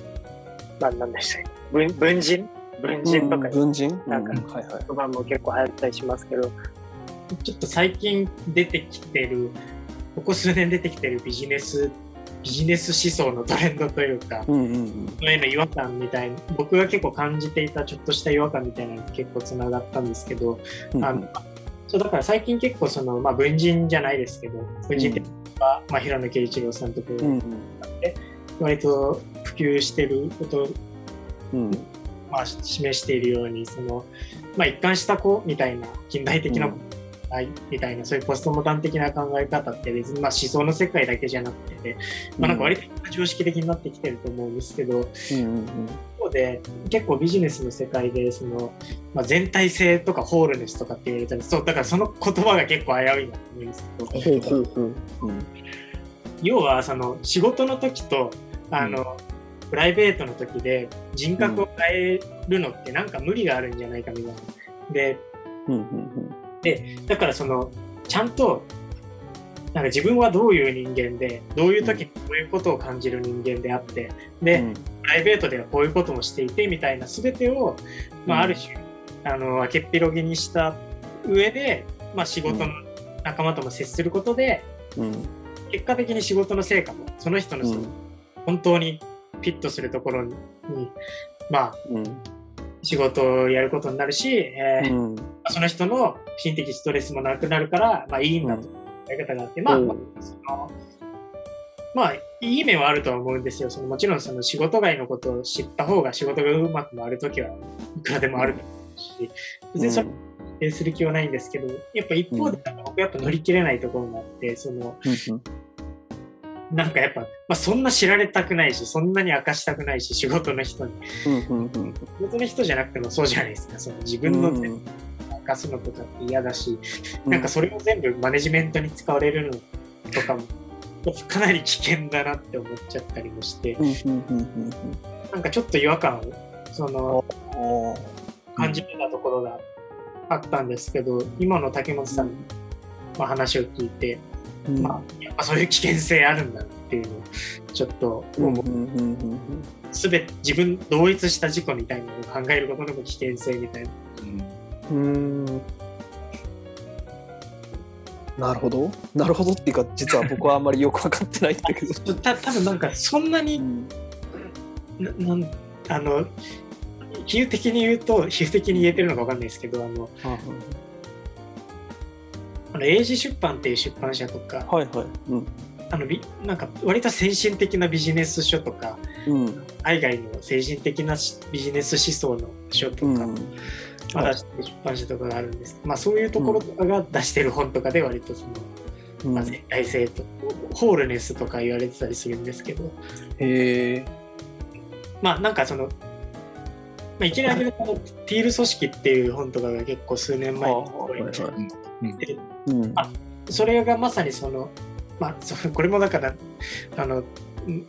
まあ何でしたっけ。文文人？文人とか、文人？なんか言葉も結構流行ったりしますけど、ちょっと最近出てきてるここ数年出てきてるビジネスビジネス思想のトレンドというか、うんうんうん、そういうの違和感みたいな僕が結構感じていたちょっとした違和感みたいなのが結構つながったんですけど、うんうん、あのそうだから最近結構その、まあ、文人じゃないですけど文人っては、うん、まあ、平野啓一郎さんとかで、割と普及してることうん、まあ、示しているようにその、まあ、一貫した子みたいな近代的な子ないみたいなそういうポストモダン的な考え方って別にまあ思想の世界だけじゃなくて、まあ、なんか割と常識的になってきてると思うんですけど、うんうんうん。で結構ビジネスの世界でその、まあ、全体性とかホールネスとかって言われたりそうだからその言葉が結構危ういなと思いますけど、うん、要はその仕事の時とあの、うん。プライベートの時で人格を変えるのってなんか無理があるんじゃないかみたいな。で、でだからそのちゃんとなんか自分はどういう人間でどういう時にこういうことを感じる人間であってで、うん、プライベートではこういうこともしていてみたいな全てを、まあ、ある種、あの明けっぴろげにした上で、まあ、仕事の仲間とも接することで、うん、結果的に仕事の成果もその人の、本当にフィットするところに、まあ、うん、仕事をやることになるし、えー、うん、その人の心的ストレスもなくなるから、まあいいんだと。いうやり方があって、まあ、その、まあ、いい面はあるとは思うんですよ。そのもちろんその仕事外のことを知った方が仕事がうまく回るときはいくらでもあると思うし、別にそれ否定する気はないんですけど、やっぱ一方で僕やっぱ乗り切れないところがあって、その、なんかやっぱ、まあ、そんな知られたくないし、そんなに明かしたくないし、仕事の人に。仕事の人じゃなくてもそうじゃないですか。その自分の明かすのとかって嫌だし、なんかそれを全部マネジメントに使われるのとかも、かなり危険だなって思っちゃったりもして、なんかちょっと違和感を、その、感じたところがあったんですけど、今の竹本さんの話を聞いて、まあ、やっぱそういう危険性あるんだっていうのをちょっと思う。すべて自分同一した事故みたいなのを考えることの危険性みたいな。うん。なるほど。なるほど。っていうか、実は僕はあんまりよく分かってないんだけど。た多分なんかそんなに、うん、ななんあの比喩的に言うと比喩的に言えてるのか分かんないですけどあの、あの英字出版っていう出版社とか、はいはい。うん、あのびなんか割と先進的なビジネス書とか、うん、海外の先進的なビジネス思想の書とか、うんまあ、出してる出版社とかがあるんです、まあ、そういうところとかが出してる本とかで割とその、うん、まあ、全体性とホールネスとか言われてたりするんですけど。へえまあなんかその、まあ、いきなりのティール組織っていう本とかが結構数年前にあ、それがまさにその、まあ、そこれもだからあの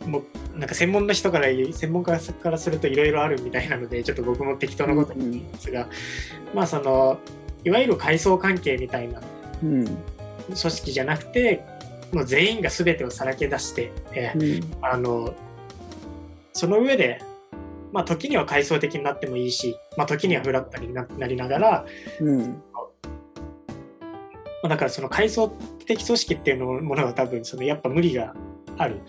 もうなんか専門の人から専門家からするといろいろあるみたいなのでちょっと僕も適当なこと言うんですが、うん、まあそのいわゆる階層関係みたいな組織じゃなくて、もう全員が全てをさらけ出して、えー、うん、あのその上で、まあ、時には階層的になってもいいし、まあ、時にはフラットになりながら、うん、まあ、だからその階層的組織っていうのものは多分そのやっぱ無理がある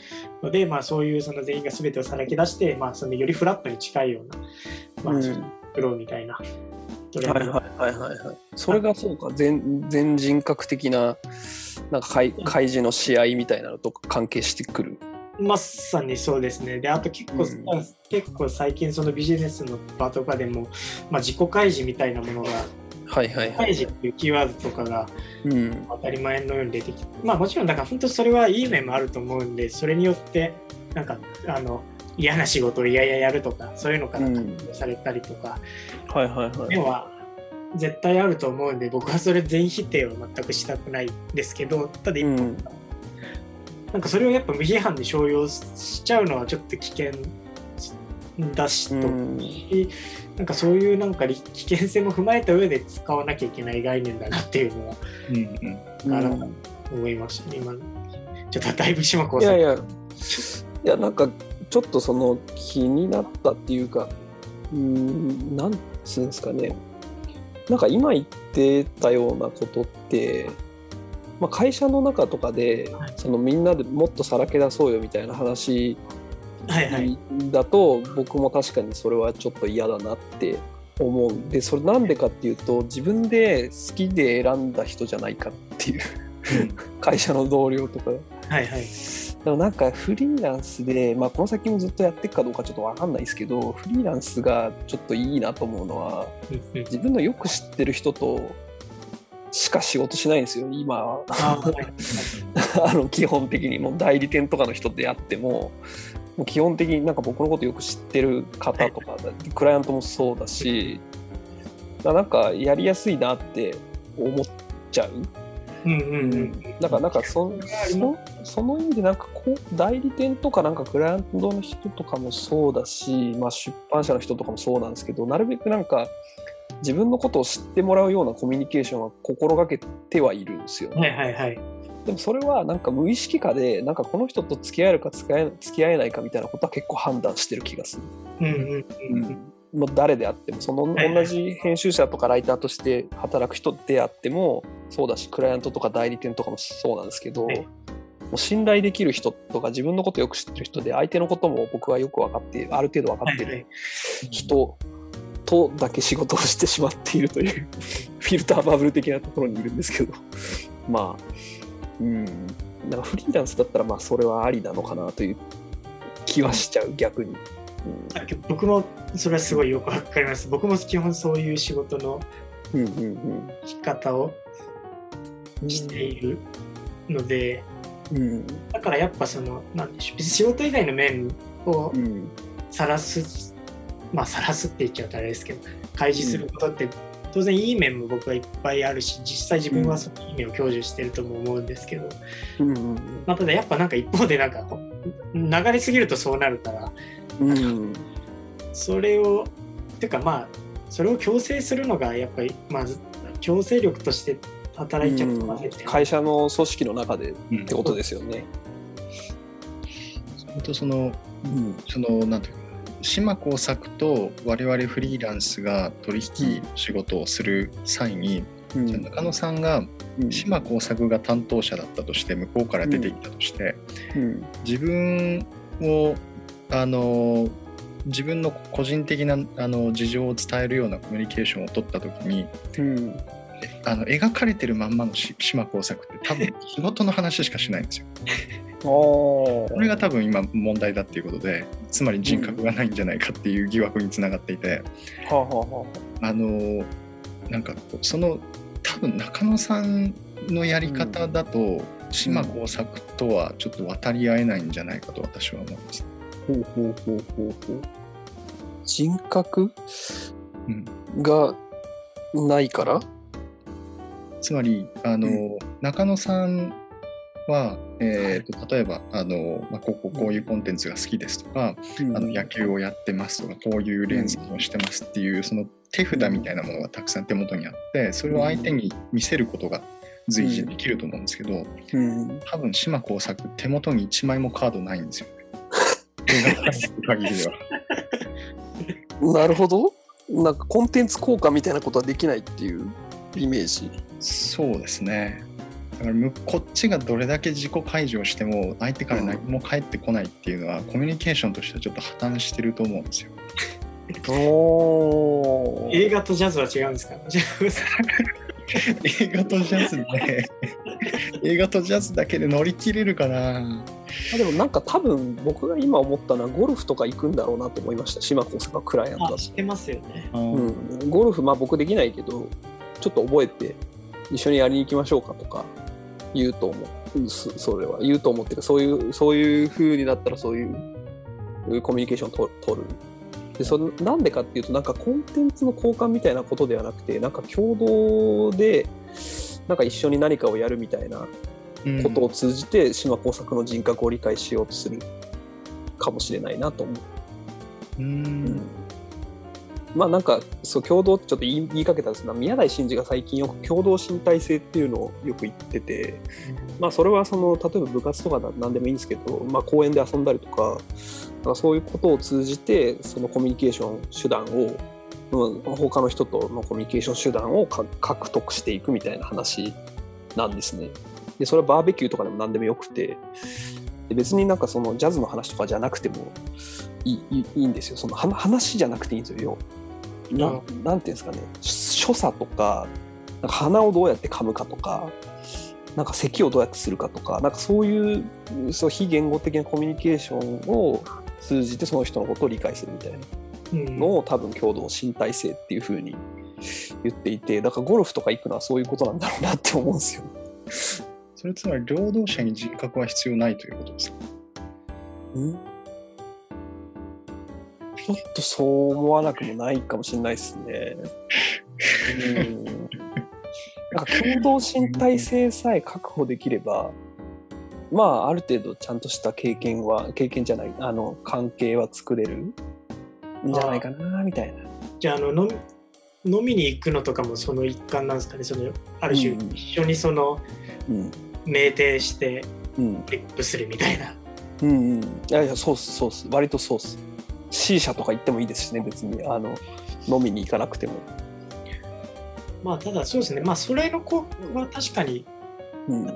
ので、まあ、そういうその全員が全てをさらけ出して、まあ、そのよりフラットに近いような、まあ、プロみたいな。はいはいはいはいはい。それがそうか、全全人格的ななんか開開示の試合みたいなのと関係してくる？まさにそうですね。で、あと結構、うん、結構最近そのビジネスの場とかでも、まあ、自己開示みたいなものがはいはいはい、っていうキーワードとかが当たり前のように出てきて、うん、まあもちろんだから本当それはいい面もあると思うんでそれによってなんかあの嫌な仕事を嫌々やるとかそういうのからされたりとか、うん、はいはいはい。面は絶対あると思うんで僕はそれ全否定は全くしたくないんですけどただ一方、うん、なんかそれをやっぱ無批判で商用しちゃうのはちょっと危険だしと、うん、なんかそういうなんか危険性も踏まえた上で使わなきゃいけない概念だなっていうのは、うんうん、思いました。ね今ちょっとだいぶ島子さん。いやいや。いやなんかちょっとその気になったっていうかうんなんつうんですかね。なんか今言ってたようなことって、まあ、会社の中とかで、そのみんなでもっとさらけ出そうよみたいな話はいはい、だと僕も確かにそれはちょっと嫌だなって思うでそれなんでかっていうと自分で好きで選んだ人じゃないかっていう。会社の同僚とか。はいはい。でもなんかフリーランスで、まあ、この先もずっとやっていくかどうかちょっと分かんないですけどフリーランスがちょっといいなと思うのは自分のよく知ってる人としか仕事しないんですよ今 あの基本的にもう代理店とかの人であってももう基本的になんか僕のことよく知ってる方とかクライアントもそうだしなんかやりやすいなって思っちゃう。うんうんうん、だからなんかそそその意味でなんかこう代理店とかなんかクライアントの人とかもそうだし、まあ、出版社の人とかもそうなんですけどなるべくなんか自分のことを知ってもらうようなコミュニケーションは心がけてはいるんですよ、ね。はいはいはい、でもそれはなんか無意識化でなんかこの人と付き合えるか付き合え付き合えないかみたいなことは結構判断してる気がする。うんうんうん。うん。もう誰であってもその同じ編集者とかライターとして働く人であってもそうだしクライアントとか代理店とかもそうなんですけど、もう信頼できる人とか自分のことをよく知ってる人で相手のことも僕はよく分かってある程度分かってる人とだけ仕事をしてしまっているという フィルターバブル的なところにいるんですけど。まあうん。なんかフリーランスだったらまあそれはありなのかなという気はしちゃう逆に、うん、僕もそれはすごいよくわかります。僕も基本そういう仕事の仕方をしているので、うん、だからやっぱそのなんでしょう。仕事以外の面を晒す、まあ晒すって言っちゃうとあれですけど開示することって、当然いい面も僕はいっぱいあるし実際自分はそのいい面を享受してるとも思うんですけど、うんうんまあ、ただやっぱなんか一方でなんか流れすぎるとそうなるから、うん、それをてかまあそれを強制するのがやっぱりまず強制力として働いちゃうとか、ね、会社の組織の中でってことですよね。それとその、うん、そのなんていうか島耕作と我々フリーランスが取引仕事をする際に、うん、中野さんが島耕作が担当者だったとして向こうから出ていったとして、うん。うん、自分をあの自分の個人的なあの事情を伝えるようなコミュニケーションを取った時に、あの描かれてるまんまの島耕作って多分仕事の話しかしないんですよ。これが多分今問題だっていうことでつまり人格がないんじゃないかっていう疑惑につながっていて、うん、あのなんかその多分中野さんのやり方だと、島耕作とはちょっと渡り合えないんじゃないかと私は思います。ほうほうほうほう。ほう人格、うん、がないから？つまりあの、うん、中野さんは、えーと、例えばあの、まあ、こここういうコンテンツが好きですとか、うん、あの野球をやってますとかこういう連載をしてますっていう、その手札みたいなものがたくさん手元にあってそれを相手に見せることが随時できると思うんですけど、うん、多分島耕作手元に1枚もカードないんですよね。限りでは。なるほど。なんかコンテンツ効果みたいなことはできないっていうイメージ。そうですね。だからこっちがどれだけ自己解除しても相手から何も返ってこないっていうのは、うん、コミュニケーションとしてはちょっと破綻してると思うんですよ。お映画とジャズは違うんですか？映画とジャズね。映画とジャズだけで乗り切れるかな。あでもなんか多分僕が今思ったのはゴルフとか行くんだろうなと思いました。島子さんがクライアントだ知ってますよね、うん、ゴルフまあ僕できないけどちょっと覚えて一緒にやりに行きましょうかとか言うと思う。それは。言うと思ってるそういうそういう風になったらそういうコミュニケーションを取る。でそれなんでかっていうとなんかコンテンツの交換みたいなことではなくてなんか共同でなんか一緒に何かをやるみたいなことを通じて島耕作の人格を理解しようとするかもしれないなと思う。うん、まあなんかそう共同ちょっと言い言いかけたんですが宮台真司が最近よく共同身体性っていうのをよく言ってて、まあそれはその例えば部活とか何でもいいんですけど、まあ、公園で遊んだりとかかそういうことを通じてそのコミュニケーション手段を他の人とのコミュニケーション手段を獲得していくみたいな話なんですね。でそれはバーベキューとかでも何でもよくてで別になんかそのジャズの話とかじゃなくてもいいいいんですよ。その話じゃなくていいんですよななんていうんですかね。所作とかなんか鼻をどうやって噛むかとかなんか咳をどうやってするかとかなんかそういうそう非言語的なコミュニケーションを通じてその人のことを理解するみたいなのを多分共同身体性っていうふうに言っていてだからゴルフとか行くのはそういうことなんだろうなって思うんですよ。それつまり労働者に人格は必要ないということですか？んちょっとそう思わなくもないかもしれないですね。うんなんか共同身体性さえ確保できれば、まあ、ある程度ちゃんとした経験は、経験じゃない、あの、関係は作れるんじゃないかな、みたいな。じゃあ、あの、飲みに行くのとかもその一環なんですかね、そのある種、うん一緒にその、うん。酩酊してうん。リップするみたいな。うんうん。いやいや、そうっす、そうっす。割とそうっす。C 社とか行ってもいいですしね、別に。あの、飲みに行かなくても。まあ、ただそうですね、まあ、それの子は確かに、うん。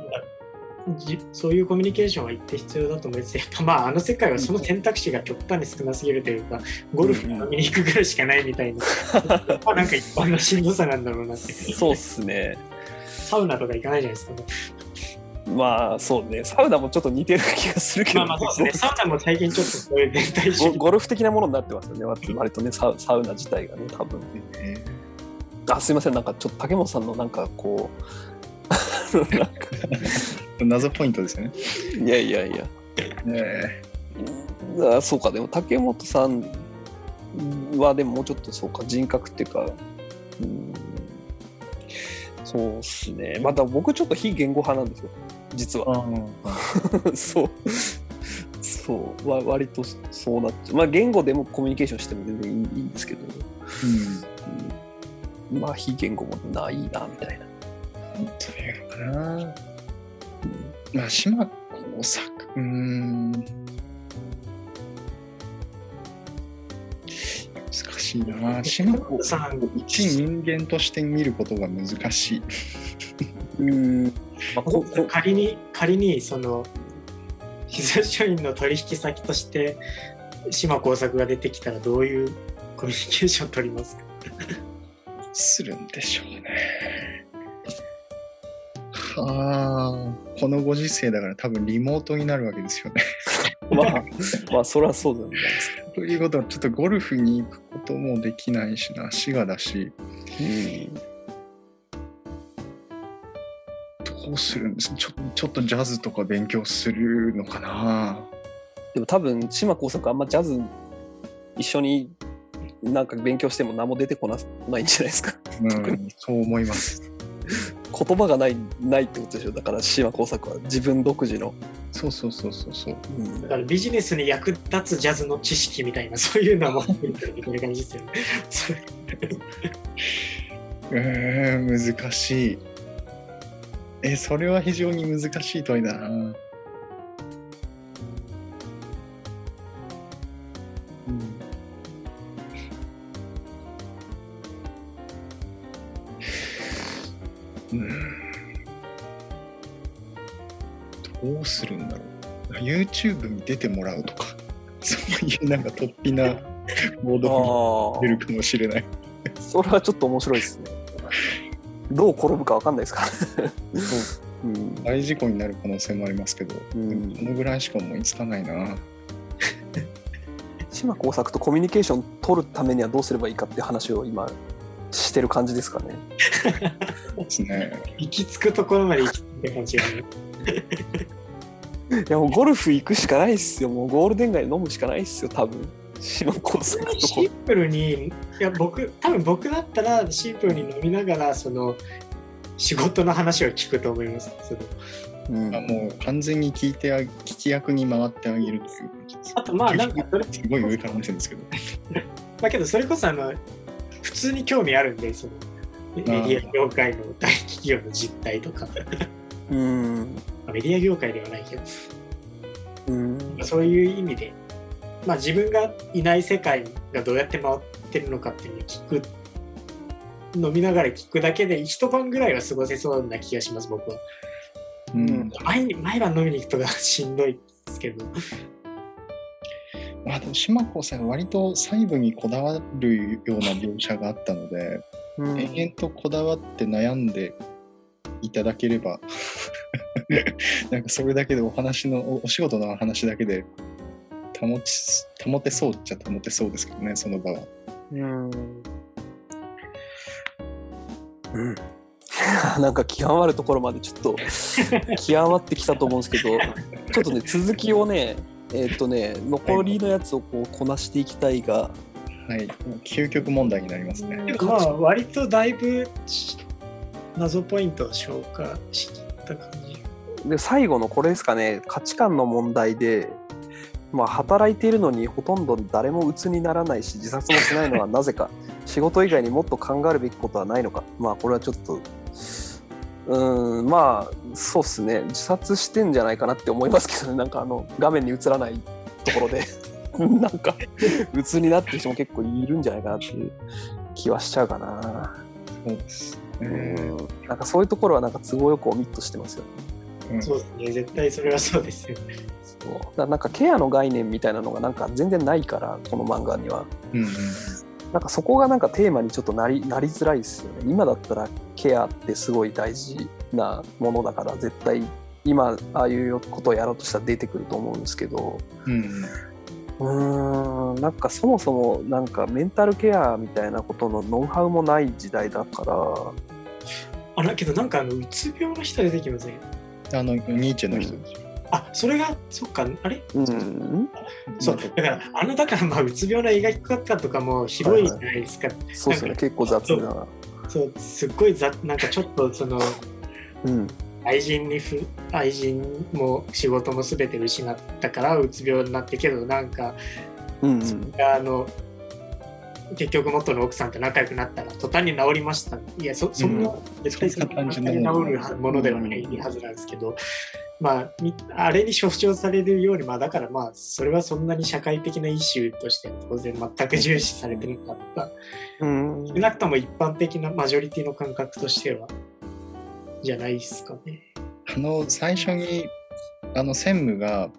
そういうコミュニケーションは一定必要だと思いますやっぱまああの世界はその選択肢が極端に少なすぎるというか、ゴルフに飲みに行くぐらいしかないみたいな、まあなんか一般のしんどさなんだろうなって。そうっすね。サウナとか行かないじゃないですか、まあ、そうね。サウナもちょっと似てる気がするけど、まあまあそうですね、サウナも最近ちょっとそういう全体主義ゴゴルフ的なものになってますよね。割割とね、サウサウナ自体がね、多分。えあ、すいません。なんかちょっと竹本さんのなんかこう、なんかー謎ポイントですよね。いやいやいや。えあそうか、でも竹本さんはでももうちょっとそうか、人格っていうか、うん、そうっすね。また僕ちょっと非言語派なんですよ、実は。ー、そう。そう。わ割とそうなっちゃう。まあ言語でもコミュニケーションしても全然いいんですけど、うん、まあ非言語もないな、みたいな。うん。というのかな。まあ、島工作、うーん。難しいな。島工さん一人間として見ることが難しい。うん。まあ、ここ仮に仮にその膝書院の取引先として島工作が出てきたらどういうコミュニケーションを取りますか？するんでしょうね。はあ、このご時世だから多分リモートになるわけですよね。まあ、まあ、それはそうなんじゃないですか。ということはちょっとゴルフに行くこともできないしな、滋賀だし、うん。どうするんです？ちょちょっとジャズとか勉強するのかな？でも多分、島耕作あんまジャズ一緒になんか勉強しても何も出てこなないんじゃないですか。うん、そう思います。言葉がないないってことでしょ。だから島耕作は自分独自の。そうそうそうそうそう。うんだからビジネスに役立つジャズの知識みたいな そういうのは持ってるみたいな感じですよね。それえー、難しい。え、それは非常に難しい問いだな。するんだろう。YouTube に出てもらうとか、そういうなんか突飛なモードあが出るかもしれない。あ、それはちょっと面白いですね。どう転ぶかわかんないですからね。うん大事故になる可能性もありますけど、うんこのぐらいしか思いつかないな。島耕作とコミュニケーション取るためにはどうすればいいかって話を今してる感じですかね。そうですね。行き着くところまで行き着いた感じがね。いやもうゴルフ行くしかないっすよ。もうゴールデン街で飲むしかないっすよ、多分。シンプルに、いや僕、多分僕だったらシンプルに飲みながら、その、仕事の話を聞くと思います。そのうんあもう完全に聞いてあ聞き役に回ってあげるという感じです。あとまあなんかそれすごい上から目線ですけど。まあけどそれこそあの、普通に興味あるんで、その、メディア業界の大企業の実態とか、うん。まあメディア業界ではないけど、うん。そういう意味で、まあ自分がいない世界がどうやって回ってるのかっていうのを聞く、飲みながら聞くだけで一晩ぐらいは過ごせそうな気がします、僕は。うん。毎日毎晩飲みに行くとかしんどいですけど。まあでも島子さんは割と細部にこだわるような描写があったので、うん延々とこだわって悩んでいただければ なんかそれだけでお話のおお仕事のお話だけで保ち保てそうっちゃ保てそうですけどねその場は。うん。うん なんか極まるところまでちょっと 極まってきたと思うんですけどちょっとね続きをねえーっとね残りのやつをこうこなしていきたいが、はい、究極問題になりますね。まあ割とだいぶし謎ポイントを消化した感じ。で最後のこれですかね。価値観の問題で、まあ、働いているのにほとんど誰も鬱にならないし自殺もしないのは なぜか。仕事以外にもっと考えるべきことはないのか。まあこれはちょっとうーんまあそうっすね。自殺してんじゃないかなって思いますけどね。なんかあの画面に映らないところで。なんか鬱になってる人も結構いるんじゃないかなっていう気はしちゃうかな。そうですうね。ん。なんかそういうところはなんか都合よくオミットしてますよね。うん。そうですね、絶対それはそうですよ。そう。なんかケアの概念みたいなのがなんか全然ないからこの漫画には。うんうん。なんかそこがなんかテーマにちょっとなりなりづらいですよね。今だったらケアってすごい大事なものだから絶対今ああいうことをやろうとしたら出てくると思うんですけど。うんうーんなんかそもそもなんかメンタルケアみたいなことのノウハウもない時代だから。あだけどなんかあのうつ病の人出てきません？あのニーチェの人でしょ。あそれがそっかあれ？うん。そうだからあのだからまあうつ病の描き方とかも広いじゃないですか、そうですね結構雑な。そうすっごいざなんかちょっとそのうん愛人にふ愛人も仕事も全て失ったからうつ病になってけどなんかうんうん。あの結局元の奥さんと仲良くなったら途端に治りました。いやそそんな、うん絶対そん治るものではないはずなんですけど、まあみあれに象徴されるようにまあだからまあそれはそんなに社会的なイシューとしては当然全く重視されてなかった。うん。少なくとも一般的なマジョリティの感覚としてはじゃないですかね。あの最初にあの専務が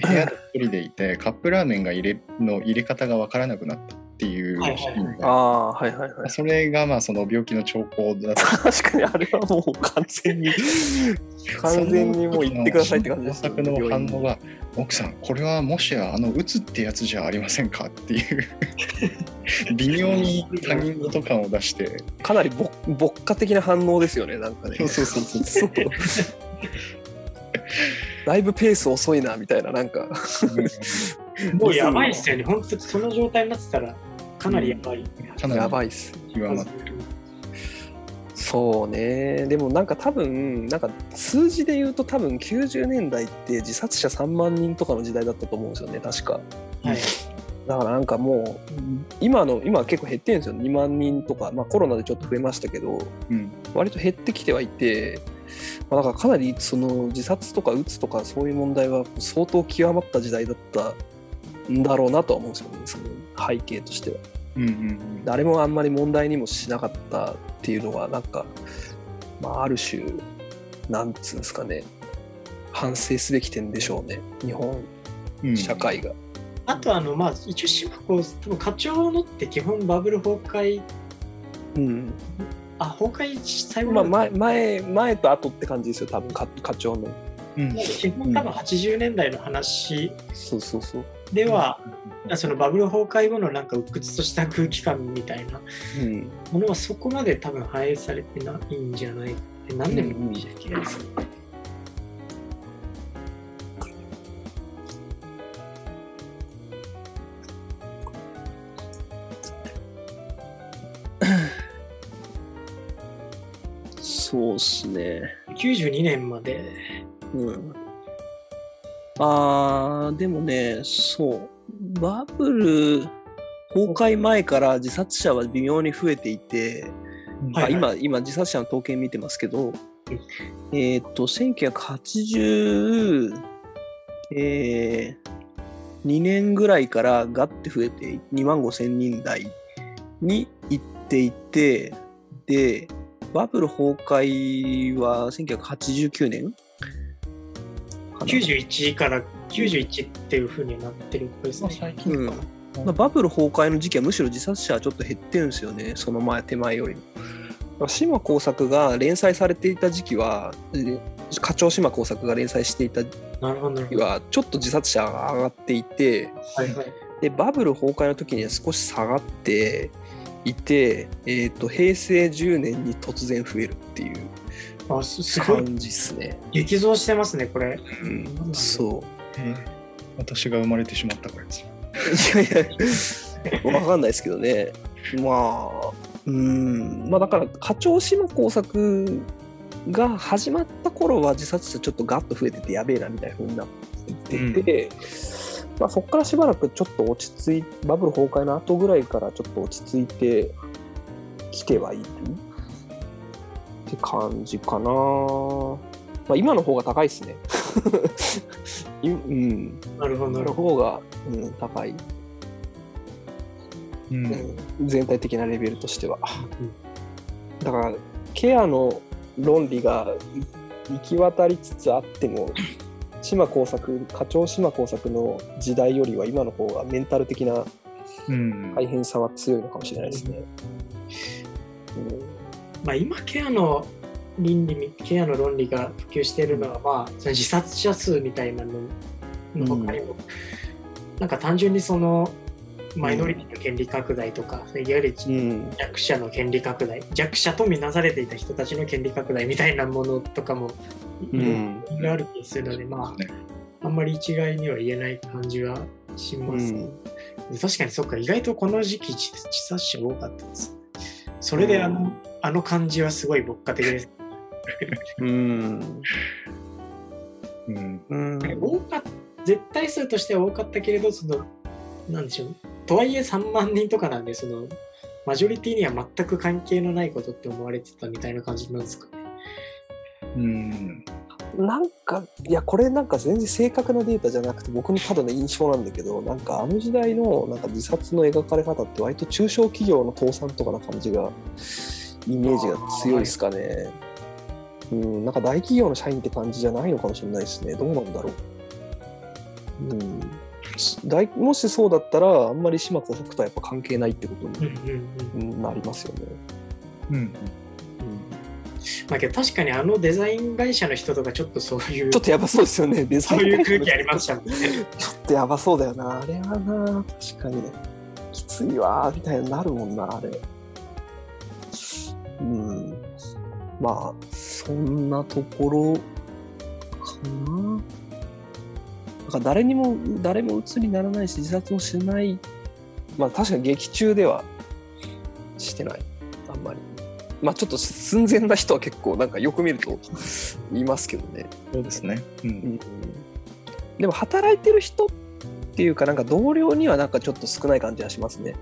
部屋で一人でいてカップラーメンが入れの入れ方が分からなくなったっていうはいはいシーンあが。あはいはいはい。それがまあその病気の兆候だと。確かにあれはもう完全に完全にもう言ってくださいって感じですその反応が奥さんこれはもしやあのうつってやつじゃありませんかっていう。微妙に他人事感を出して。かなりぼ牧歌的な反応ですよねなんかね。そうそうそうそうそう。だいぶペース遅いなみたいななんか。もうやばいっすよね。本当にその状態になってたらかなりやばい。かなり。やばいっす。極まっそうね。でもなんか多分なんか数字で言うと多分90年代って自殺者3万人とかの時代だったと思うんですよね確か。はい。だからなんかもう今の今は結構減ってるんですよ。2万人とか、まあ、コロナでちょっと増えましたけどうん。割と減ってきてはいて、まあ、だからかなりその自殺とかうつとかそういう問題は相当極まった時代だったんだろうなとは思うんですよねその背景としては。うんうん誰もあんまり問題にもしなかったっていうのはなんか、まあ、ある種なんつうんですかね。反省すべき点でしょうね。日本うん社会が。あとあのまあ一応島子多分課長のって基本バブル崩壊。うん。あ崩壊最後まあ、の前前前と後って感じですよ多分課課長の。うん。基本多分80年代の話。そうそうそう。では、そのバブル崩壊後のなんか鬱屈とした空気感みたいなうんものはそこまで多分反映されてないんじゃないえ何年もでしたっけ、そうっすね。92年までうん。あー、でもね、そう。バブル崩壊前から自殺者は微妙に増えていて、はいあ今、今自殺者の統計見てますけど、えっ、と、1980、えー、2年ぐらいからガッて増えて2万5千人台に行っていて、で、バブル崩壊は1989年91から91っていうふうになってるっぽいですね。最近かなまあ、バブル崩壊の時期はむしろ自殺者はちょっと減ってるんですよね、その前、手前よりも。島耕作が連載されていた時期は、え課長島耕作が連載していた時なるほどなるほ期ど。はちょっと自殺者が上がっていて、はいはい。でバブル崩壊の時には少し下がって、いて、えーと、平成10年に突然増えるっていうあすすごい感じですね。激増してますね、これ。うん、そう。私が生まれてしまったからですいやいや、わかんないですけどね。まあ、うん、まあだから、課長島工作が始まった頃は自殺者ちょっとガッと増えててやべえなみたいなふうになってて、うん、まあ、そこからしばらくちょっと落ち着いバブル崩壊の後ぐらいからちょっと落ち着いてきてはいるって感じかな。まあ、今の方が高いですね。うん。なるほど。の方が、うん、高い。うん、全体的なレベルとしては。うん、だから、ケアの論理が行き渡りつつあっても、島耕作、課長島耕作の時代よりは今の方がメンタル的な大変さは強いのかもしれないですね。うん、まあ、今、ケアの倫理、ケアの論理が普及しているのは、まあ、その自殺者数みたいなのの他にも、うん、なんか単純にそのマイノリティの権利拡大とか、いわゆる弱者の権利拡大、弱者とみなされていた人たちの権利拡大みたいなものとかもいろいろある気がするので、まあ、あんまり一概には言えない感じはします、うん、確かにそっか、意外とこの時期自殺者多かったです。それであの,、あの感じはすごい牧歌的です。うん。うん、多か絶対数としては多かったけれど、その、なんでしょう、とはいえ3万人とかなんで、その、マジョリティには全く関係のないことって思われてたみたいな感じなんですかね。うん。なんか、いや、これなんか全然正確なデータじゃなくて、僕のただの印象なんだけど、なんかあの時代のなんか自殺の描かれ方って割と中小企業の倒産とかな感じが、イメージが強いですかね。うん、なんか大企業の社員って感じじゃないのかもしれないですね。どうなんだろう。うん。大もしそうだったらあんまり島耕作とはやっぱ関係ないってことになりますよね。うん、うん。まあ、けど確かにあのデザイン会社の人とかちょっとそういうちょっとやばそうですよね。デザインそういう空気ありましたもんね。ちょっとやばそうだよな。あれはな。確かに。ねきついわみたいになるもんなあれうんまあそんなところかなだから誰にも、誰も鬱にならないし、自殺もしない。まあ確かに劇中ではしてない。あんまり。まあちょっと寸前な人は結構なんかよく見るといますけどね。そうですね。うん。うん、でも働いてる人っていうかなんか同僚にはなんかちょっと少ない感じがしますね。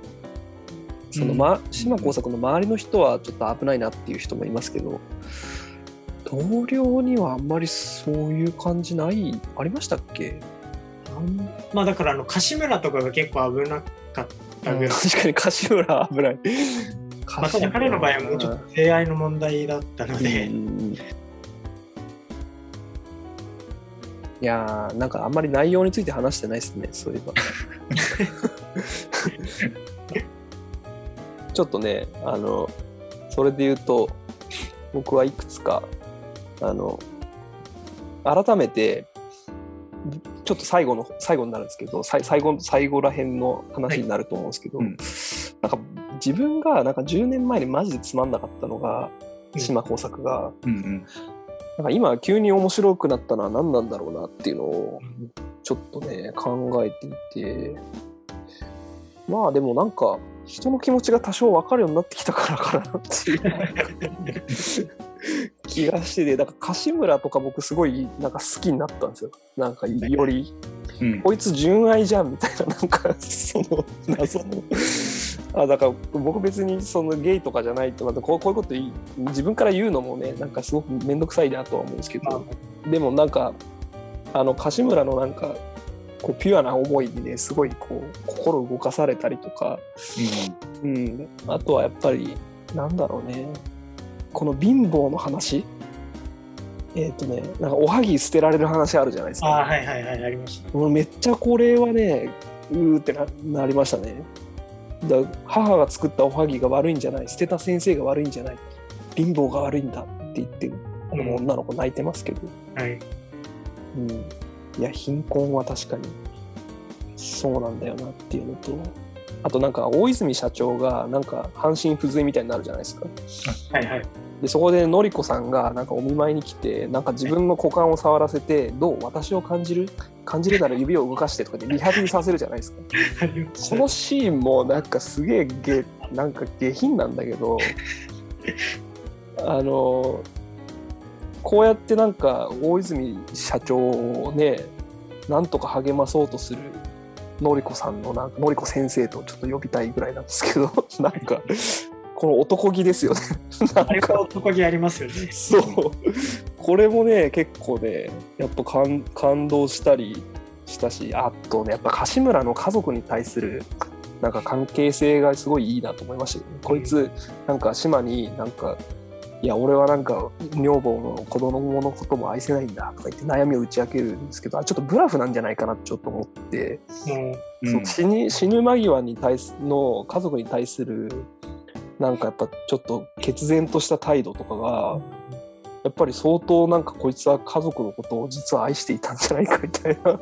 そのま、島耕作の周りの人はちょっと危ないなっていう人もいますけど、同僚にはあんまりそういう感じないありましたっけ？まあだからあの柏村とかが結構危なかったぐらい。確かに柏村危ない。まあ、彼の場合はもうちょっと性愛の問題だったので。いやーなんかあんまり内容について話してないですねそういえば ちょっとねあのそれで言うと僕はいくつかあの改めてちょっと最後の最後になるんですけど最後最後らへんの話になると思うんですけど、はいうん、なんか自分がなんか10年前にマジでつまんなかったのが島耕作が、うんうん、なんか今急に面白くなったのは何なんだろうなっていうのをちょっとね考えていて。まあでもなんか人の気持ちが多少分かるようになってきたからかなっていう気がしてて、だから柏村とか僕すごいなんか好きになったんですよ。なんかより、うん、こいつ純愛じゃんみたいな、なんかその謎のあだから僕別にそのゲイとかじゃないとまたこうこういうこと自分から言うのもねなんかすごく面倒くさいなとは思うんですけど、でもなんかあの柏村のなんかこうピュアな思いにねすごいこう心動かされたりとか、うん、うん、あとはやっぱりなんだろうね。この貧乏の話。えっ、ー、とねなんかおはぎ捨てられる話あるじゃないですか。あはいはいはいありました。めっちゃこれはねうーってななりましたね。だ母が作ったおはぎが悪いんじゃない捨てた先生が悪いんじゃない貧乏が悪いんだって言ってこの女の子泣いてますけど、うん、はい。うん、いや貧困は確かにそうなんだよなっていうのとあとなんか大泉社長がなんか半身不随みたいになるじゃないですか。はいはい。でそこでのりこさんがなんかお見舞いに来てなんか自分の股間を触らせて「どう？私を感じる？感じるなら指を動かして」とかでリハビリさせるじゃないですか。このシーンもなんかすげえ下なんか下品なんだけどあのこうやってなんか大泉社長をねなんとか励まそうとするのりこさんのなんかのりこ先生とちょっと呼びたいぐらいなんですけど なんかこの男気ですよね。なんか男気ありますよね。そう。これもね結構ねやっぱ感感動したりしたしあとねやっぱ柏村の家族に対するなんか関係性がすごいいいなと思いました、ね、こいつなんか島になんかいや俺はなんか女房の子供のことも愛せないんだとか言って悩みを打ち明けるんですけどちょっとブラフなんじゃないかなってちょっと思って、うん、死に死ぬ間際に対すの家族に対するなんかやっぱちょっと決然とした態度とかがやっぱり相当なんかこいつは家族のことを実は愛していたんじゃないかみたいな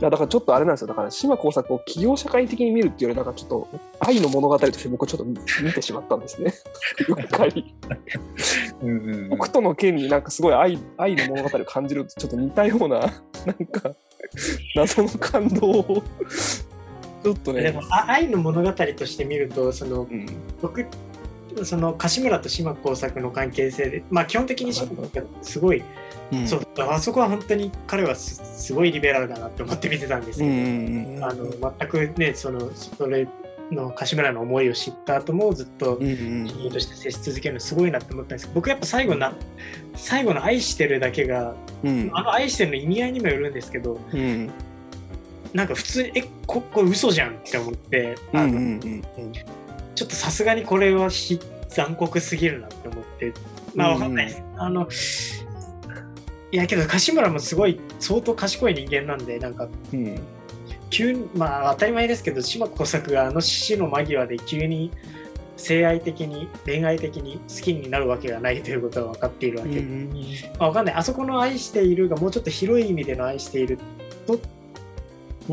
だからちょっとあれなんですよ。だから島耕作を企業社会的に見るっていうよりなんかちょっと愛の物語として僕はちょっと見てしまったんですね。うっかり。北斗の剣になんかすごい愛愛の物語を感じるとちょっと似たようななんか謎の感動を。ちょっとね。でも愛の物語として見るとその、うん、僕その柏村と島耕作の関係性でまあ基本的に島耕作すごい、うん、そうあそこは本当に彼はすごいリベラルだなって思って見てたんですけど、あの全くねそのそれの柏村の思いを知った後もずっと親友として接し続けるのすごいなって思ったんですけど僕やっぱ最後な最後の「愛してる」だけが、うん、あの「愛してる」の意味合いにもよるんですけど、うん、なんか普通にえここれ嘘じゃんって思ってあの、ちょっとさすがにこれは残酷すぎるなって思ってまあわかんないです、あのいやけど柏村もすごい相当賢い人間なんでなんか、うん、急にまあ当たり前ですけど島耕作があの死の間際で急に性愛的に恋愛的に好きになるわけがないということは分かっているわけ。で、うん、まあ、分かんない。あそこの愛しているがもうちょっと広い意味での愛していると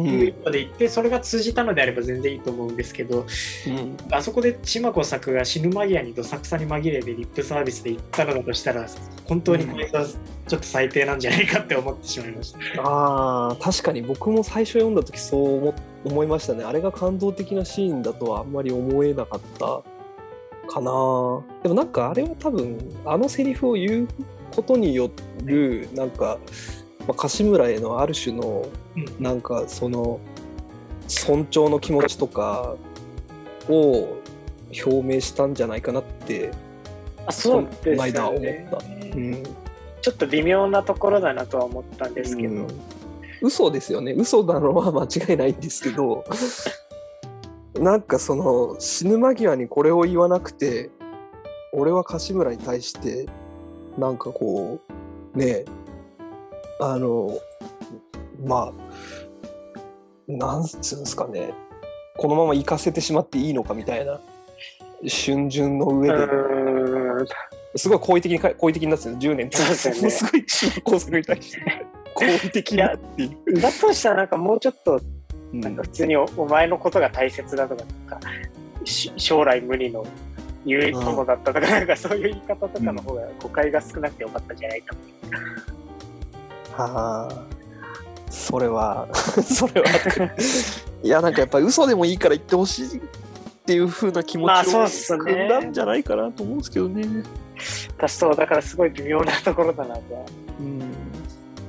いう一歩で言って、それが通じたのであれば全然いいと思うんですけど、うん、あそこで島子作が死ぬ間際にどさくさに紛れでリップサービスで言ったのだとしたら本当にこれはちょっと最低なんじゃないかって思ってしまいました、うん、ああ確かに僕も最初読んだ時そう思思いましたね。あれが感動的なシーンだとはあんまり思えなかったかな。でもなんかあれは多分あのセリフを言うことによるなんかまあ、柏村へのある種のなんかその尊重の気持ちとかを表明したんじゃないかなってあそうですね。思った、うん、ちょっと微妙なところだなとは思ったんですけど、うん、嘘ですよね。嘘なのは間違いないんですけど。なんかその死ぬ間際にこれを言わなくて俺は柏村に対してなんかこうねあのまあなんつうんですかね。このまま行かせてしまっていいのかみたいな。春巡の上で。すごい好意的に好意的になってる10年ってすごい工作に対して好意的なっていうだとしたらなんかもうちょっとなんか普通にお,、お前のことが大切だとかなんか将来無理の言う友だったとか、なんかそういう言い方とかの方が誤解が少なくてよかったんじゃないかああ。それは それはいやなんかやっぱり嘘でもいいから言ってほしいっていうふうな気持ちを組んだんじゃないかなと思うんですけどね。私そうだからすごい微妙なところだなと。うん。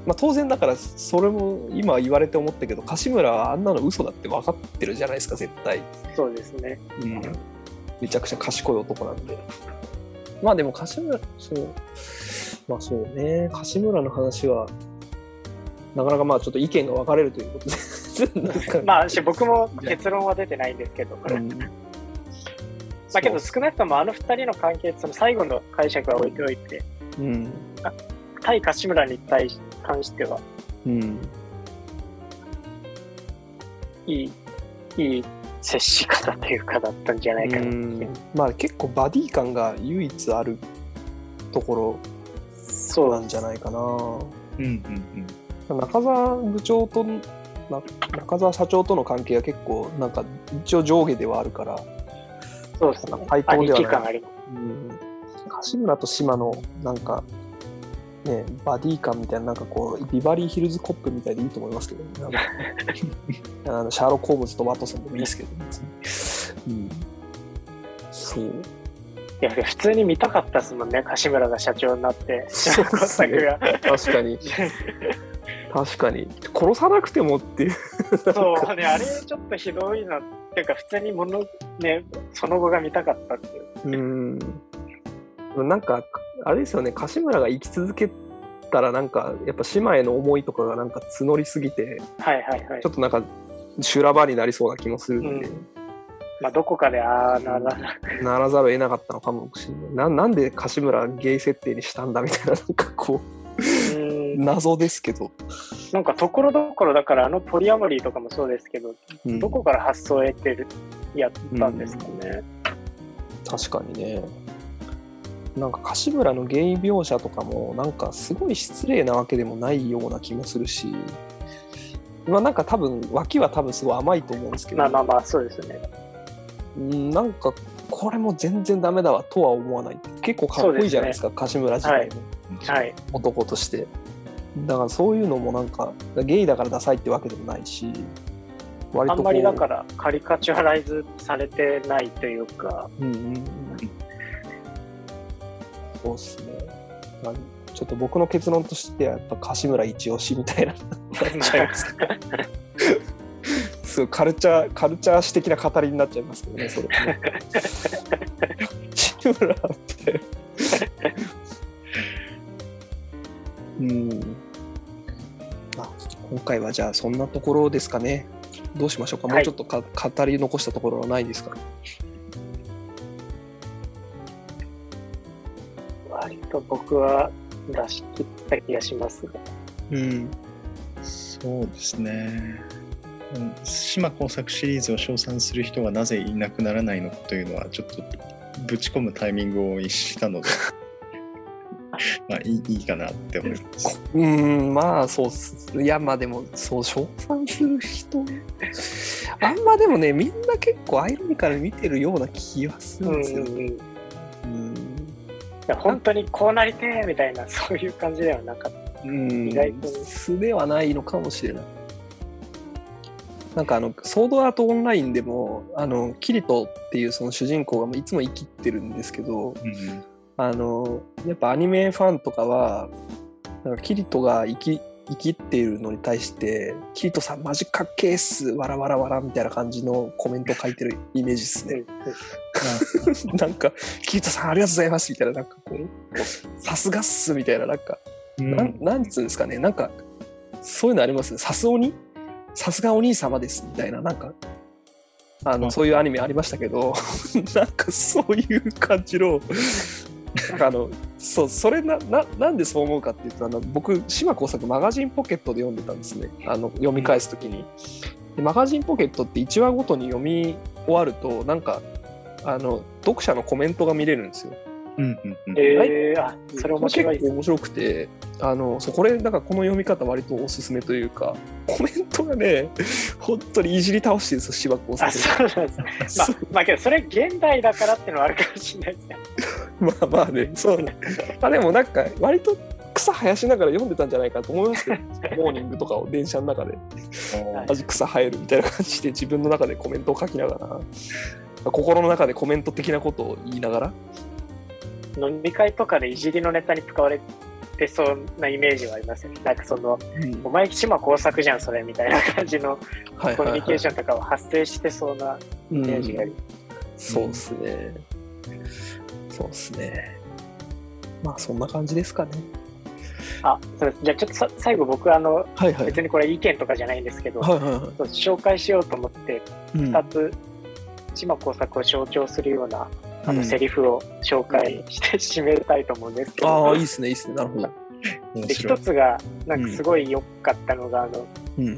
まあ、当然だからそれも今言われて思ったけど柏村はあんなの嘘だって分かってるじゃないですか絶対。そうですね、うん、めちゃくちゃ賢い男なんで。まあでも柏村そう。まあそうね。柏村の話はなかなかまあちょっと意見が分かれるということで。まあ僕も結論は出てないんですけど、うん、まあけど少なくともあの2人の関係その最後の解釈は置いておいて、うん、対柏村に対し関しては、うん、いいいい接し方というかだったんじゃないかな。まあ結構バディ感が唯一あるところそうなんじゃないかな。うんうんうん中澤部長とな中澤社長との関係は結構なんか一応上下ではあるからそうですね。対等ではない。うん。柏村と島のなんかねバディ感みたいななんかこうビバリーヒルズコップみたいでいいと思いますけど、ね、あのシャーロック・ホームズとワトソンでもいいですけど、別に。うん、そういや普通に見たかったですもんね柏村が社長になって。そう島耕作が確かに。確かに。殺さなくてもっていう。そうねあれちょっとひどいな。っていうか普通にものねその後が見たかったっていう。うん。なんかあれですよね柏村が生き続けたらなんかやっぱ島への思いとかがなんか募りすぎてはいはいはい。ちょっとなんか修羅場になりそうな気もするんで、まあどこかでああならなならざるを得なかったのかもしれない。ななんで柏村ゲイ設定にしたんだみたいななんかこううん。謎ですけど、なんかところどころだからあのポリアモリーとかもそうですけどうん。どこから発想を得てるやったんですかね、確かにね。なんか柏村のゲイ描写とかもなんかすごい失礼なわけでもないような気もするし。まあなんか多分脇は多分すごい甘いと思うんですけど、まあまあまあそうですよね。うんなんかこれも全然ダメだわとは思わない。結構かっこいいじゃないですか柏村自体も、はい。男として。だからそういうのもなんかゲイだからダサいってわけでもないし割とあんまりだからカリカチュアライズされてないというか。うんうんうん。そうっすね。まあちょっと僕の結論としてはやっぱ柏村一押しみたいな。なっ ちゃいますすごいカルチャーカルチャー史的な語りになっちゃいますけどねそれはね。柏村って。うん。まあ今回はじゃあそんなところですかね。どうしましょうか？もうちょっとか、語り残したところはないですか？割と僕は出し切った気がしますがうん。そうですね。うん島工作シリーズを称賛する人がなぜいなくならないのかというのはちょっとぶち込むタイミングを逸したので まあいいいいかなって思います。うーん、まあそうっす。いや、まあでも、そう、称賛する人、あんまでもね、みんな結構アイロニカルに見てるような気はするんですよ。うんうんいうん。や本当にこうなりてーみたいなそういう感じではなかったうん意外と素ではないのかもしれない。なんかあの、ソードアートオンラインでも、あの、キリトっていうその主人公がいつも生きってるんですけど、うんあの、やっぱアニメファンとかは、なんかキリトが生き、生きっているのに対して、キリトさんマジかっけーっす、わらわらわらみたいな感じのコメント書いてるイメージですね。なんか、キリトさんありがとうございますみたいな、なんかこう、さすがっすみたいな、なんか、うんなん。なんつうんですかね、なんか、そういうのあります？さすおにさすがお兄様ですみたいな、なんか、あの、あそういうアニメありましたけど、なんかそういう感じの、あの、そう、それな、な、なんでそう思うかっていうと、あの、僕、島耕作マガジンポケットで読んでたんですね。あの、読み返すときに。でマガジンポケットって1話ごとに読み終わると、なんか、あの、読者のコメントが見れるんですよ。うんうんうん。えー、あそれ面白いです。結構面白くてあのそうこれだからこの読み方割とおすすめというかコメントがね本当にいじり倒してるんですよ芝あ工そうなんです。まあ まあけどそれ現代だからっていうのはあるかもしれないですね。まあまあねそうね。あでもなんか割と草生やしながら読んでたんじゃないかと思いますけど モーニングとかを電車の中ではい。マジ草生えるみたいな感じで自分の中でコメントを書きながら心の中でコメント的なことを言いながら飲み会とかでいじりのネタに使われてそうなイメージはありますよねなんかそのうんお前島工作じゃんそれみたいな感じのはいコミュニケーショョンとかを発生してそうなイメージがありそうですね。そうですね。まあそんな感じですかね。あそうですじゃあちょっとさ最後僕あのはいはい。別にこれ意見とかじゃないんですけど、はいはい紹介しようと思ってうん2つ島工作を象徴するようなあうん。のセリフを紹介して締めたいと思うんですけど、ああ、いいですね、いいですね。なるほど。で一つがなんかすごい良かったのが、あのうん。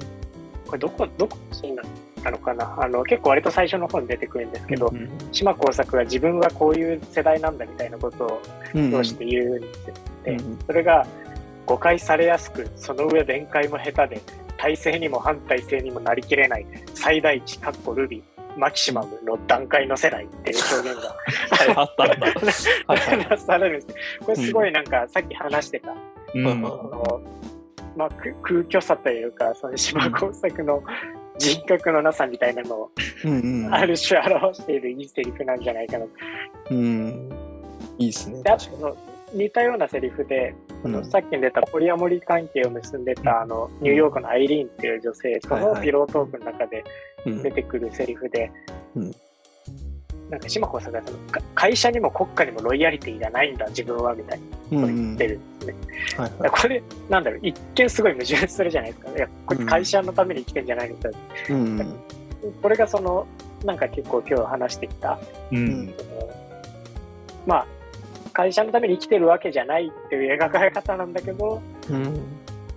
これどこどこのシーンだったのかな？あの結構割と最初の方に出てくるんですけど、うん島工作が自分はこういう世代なんだみたいなことをうんどうして言うんですよ、でうんそれが誤解されやすくその上弁解も下手で体制にも反体制にもなりきれない最大値、かっこルビー、マキシマムの段階の世代っていう表現がは い、あったあった。はいはい話されるんです。これすごいなんかさっき話してた、うんのまあ、く空虚さというか、その島工作の人格のなさみたいなのをうんうん。ある種表しているいいセリフなんじゃないかな。うん。いいですね。であの似たようなセリフで、あのうんさっき出たポリアモリ関係を結んでたあのニューヨークのアイリーンっていう女性、そのピロートークの中でうん出てくるセリフで、うんなんか島子さんがそのか会社にも国家にもロイヤリティがないんだ自分はみたいなこと言ってるんですね。はいだからこれなんだろう一見すごい矛盾するじゃないですか。いやこれ会社のために生きてんじゃないのか、うん。これがそのなんか結構今日話してきたうんそのまあ会社のために生きてるわけじゃないっていう描かれ方なんだけどうん。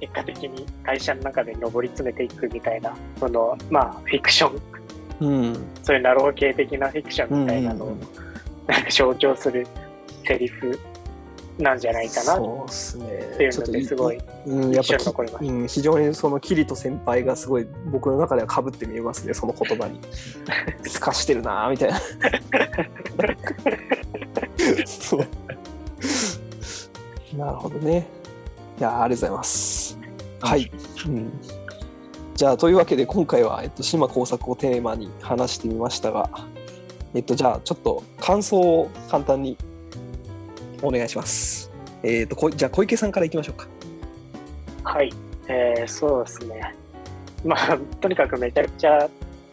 結果的に会社の中で上り詰めていくみたいなそのまあフィクションうん。そういうナロー系的なフィクションみたいなのをうんなんか象徴するセリフなんじゃないかなっそうっすね。ていうのですごいうん、やっぱ印象に残りましうん、非常にそのキリト先輩がすごい僕の中ではかぶって見えますね、その言葉に。透かしてるなぁみたいな。そう。なるほどね。いやありがとうございます。はい。うん、じゃあ、というわけで今回は、えっと、島工作をテーマに話してみましたが、えっと、じゃあ、ちょっと感想を簡単にお願いします。えっと、こじゃあ、小池さんからいきましょうか。た。はい、えー、そうですね。まあとにかくめちゃくちゃ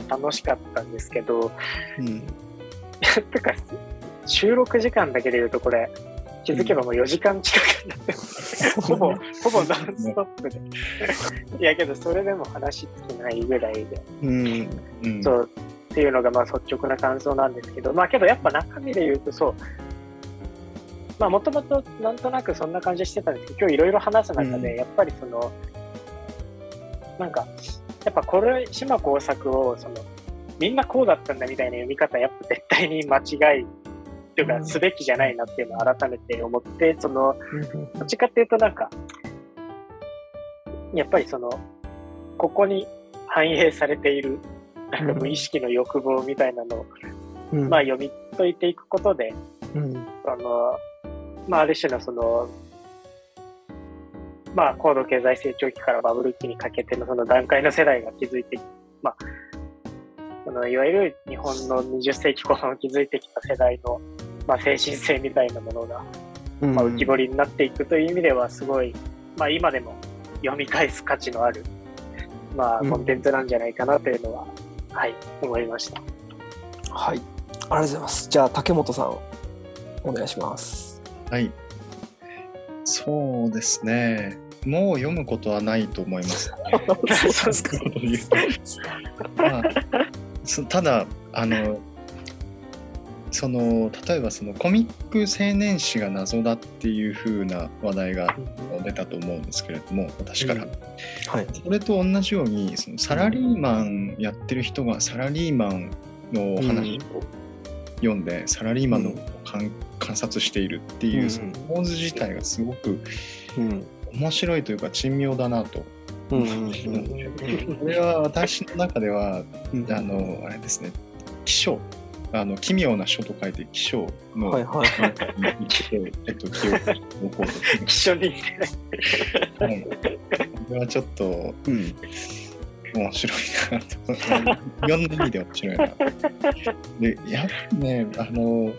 楽しかったんですけど、うん。てか収録時間だけで言うとこれ気づけばもう4時間近くなってます、ほぼほぼノンストップで。いやけどそれでも話尽きないぐらいで、うん。うん。そうっていうのがまあ率直な感想なんですけど。まあけどやっぱ中身で言うとそう。まあもともとなんとなくそんな感じしてたんですけど今日いろいろ話す中で、うん。やっぱりそのなんかやっぱこれ島工作をそのみんなこうだったんだみたいな読み方やっぱ絶対に間違いというかうん。すべきじゃないなっていうのを改めて思ってそのどっちかっていうとなんかやっぱりそのここに反映されているなんか無意識の欲望みたいなのを、うん。まあ、読み解いていくことでうん。その、まあ、ある種のそのまあ、高度経済成長期からバブル期にかけてのその段階の世代が築いて、まあ、そのいわゆる日本の20世紀後半を築いてきた世代の、まあ、精神性みたいなものが、うんまあ、浮き彫りになっていくという意味ではすごい、まあ、今でも読み返す価値のある、まあ、うんコンテンツなんじゃないかなというのは、はい、思いました。はい。ありがとうございます。じゃあ、竹本さん、お願いします。はい。そうですね。もう読むことはないと思います、ね。そうですか。まあそただあのその例えばそのコミック青年誌が謎だっていう風な話題が出たと思うんですけれども私から、うんはい。それと同じようにそのサラリーマンやってる人がサラリーマンの話を読んで、サラリーマンの観観察しているっていう、うんその構図自体がすごくうん。面白いというか珍妙だなと。うん。これは私の中ではうんあのあれですね気象あの奇妙な書と書いて気象の、はいはいはい。えっと記憶に残る一緒にはいこれはちょっとうん。面白いなといろんな意味で面白いなでやっぱねあの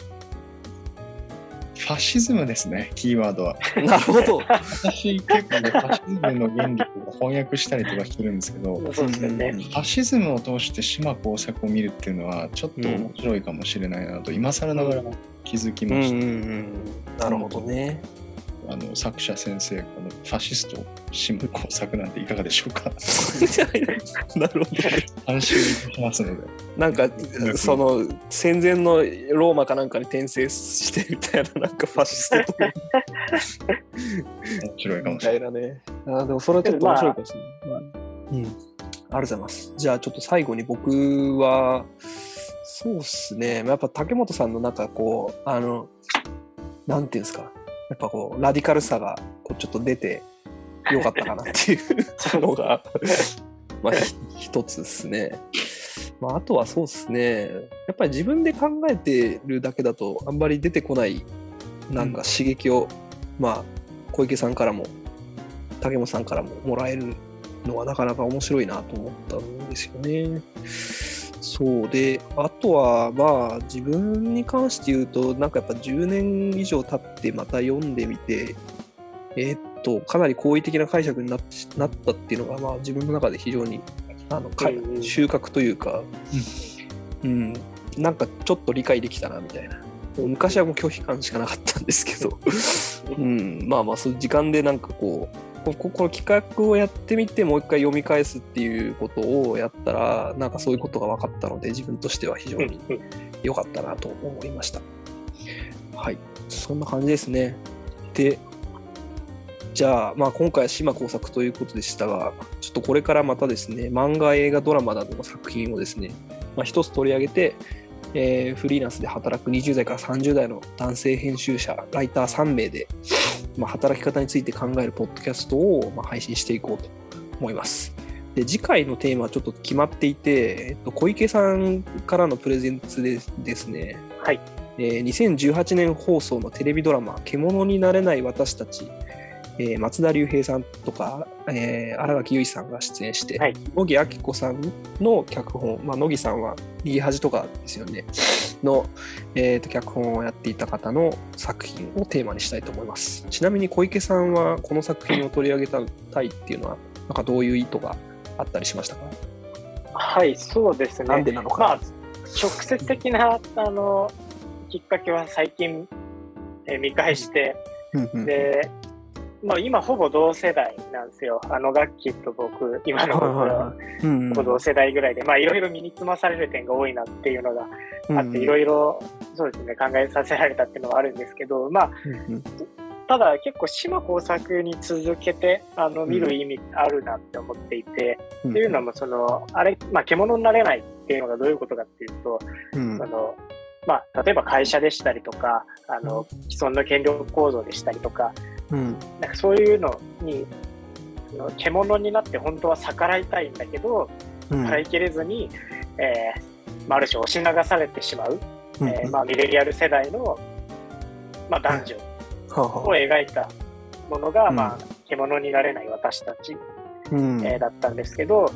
ファシズムですねキーワードはなるほど。私結構ねファシズムの原理とか翻訳したりとかしてるんですけどそうですよね。ファシズムを通して島工作を見るっていうのはちょっと面白いかもしれないなと今更ながら気づきうんうました、んうん。なるほどね。あの作者先生このファシスト島工作なんていかがでしょうか？なるほど。監修しますのでなんか、その戦前のローマかなんかに転生してみたいな、なんかファシスト面白いかもみしたれないね。あーでもそれはちょっと面白いかもしれない。うん。ありがとうございます。じゃあちょっと最後に僕は、そうっすね。やっぱ竹本さんのなんかこう、あの、なんていうんですか？やっぱこう、ラディカルさがこうちょっと出て、良かったかなっていう のが まあ一つですね。まあ、あとはそうですね、やっぱり自分で考えてるだけだと、あんまり出てこないなんか刺激を、うん、まあ、小池さんからも、竹本さんからももらえるのはなかなか面白いなと思ったんですよね。そうで、あとはまあ自分に関して言うと、なんかやっぱ10年以上経ってまた読んでみて、えー、っと、かなり好意的な解釈にななったっていうのが、まあ自分の中で非常にあのか収穫というか、うん、うん、なんかちょっと理解できたなみたいな。昔はもう拒否感しかなかったんですけど、うん、まあまあそういう時間でなんかこうここの企画をやってみてもう一回読み返すっていうことをやったらなんかそういうことが分かったので自分としては非常に良かったなと思いました。はいそんな感じですね。でじゃあ、まあ、今回は島工作ということでしたがちょっとこれからまたですね漫画映画ドラマなどの作品をですね、まあ、一つ取り上げてえー、フリーランスで働く20代から30代の男性編集者、ライター3名で、まあ、働き方について考えるポッドキャストを、まあ、配信していこうと思います。で次回のテーマはちょっと決まっていて、えっと、小池さんからのプレゼンツでですね、はい。えー、2018年放送のテレビドラマ「獣になれない私たち」えー、松田龍平さんとか、えー、新垣結衣さんが出演して、はい、野木明子さんの脚本、まあ、野木さんは「逃げ恥」とかですよね。の、えーと、脚本をやっていた方の作品をテーマにしたいと思います。ちなみに小池さんはこの作品を取り上げたいっていうのはなんかどういう意図があったりしましたか？はいそうですね。なんでなのか、まあ、直接的なあのきっかけは最近、えー、見返して、でまあ、今ほぼ同世代なんですよ。あの楽器と僕、今の僕は。ほぼ同世代ぐらいで、まあいろいろ身につまされる点が多いなっていうのがあって、いろいろそうですね、考えさせられたっていうのはあるんですけど、まあ、ただ結構島工作に続けてあの見る意味あるなって思っていて、っていうのもその、あれ、まあ獣になれないっていうのがどういうことかっていうと、その、まあ、例えば会社でしたりとか、あの、既存の権力構造でしたりとか、うん、なんかそういうのに獣になって本当は逆らいたいんだけど、逆いきれずに、えー、ある種押し流されてしまう、うん、えー、まあ、ミレリアル世代の、まあ、男女を描いたものが、まあ、獣になれない私たち、うん、えー、だったんですけど、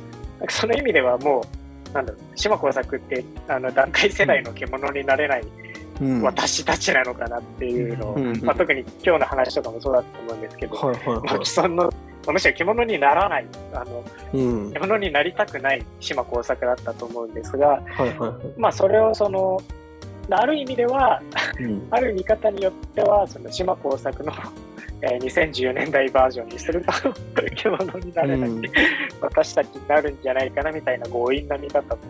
その意味ではもう、なんだろう、島耕作ってあの段階世代の獣になれない、私たちなのかなっていうのを、うん。まあ、特に今日の話とかもそうだと思うんですけど、はいはいはい、まあ、既存のむしろ獣にならないあの、うん、獣になりたくない島耕作だったと思うんですが、はいはいはい、まあそれをそのある意味では、うん、ある見方によってはその島耕作のえー、2010年代バージョンにすると 獣になれない、うん、私たちになるんじゃないかなみたいな強引な見方も、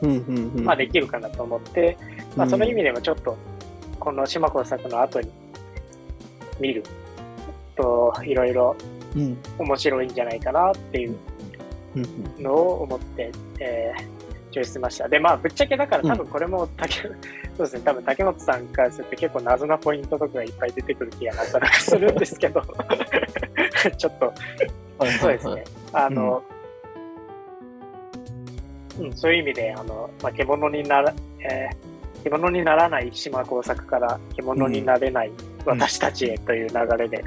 うんうんうん、まあ、できるかなと思って、まあ、その意味でもちょっと、この島耕作の後に見ると、いろいろ面白いんじゃないかなっていうのを思って、えー、チョイスしました。で、まあ、ぶっちゃけだから多分これも竹、うん、そうですね、多分竹本さんからすると結構謎なポイントとかがいっぱい出てくる気がなんとなくするんですけど、ちょっと、そうですね。あの、うん、うん、そういう意味で、あの、まあ、獣になら、えー獣にならない島工作から獣になれない私たちへという流れで、うん、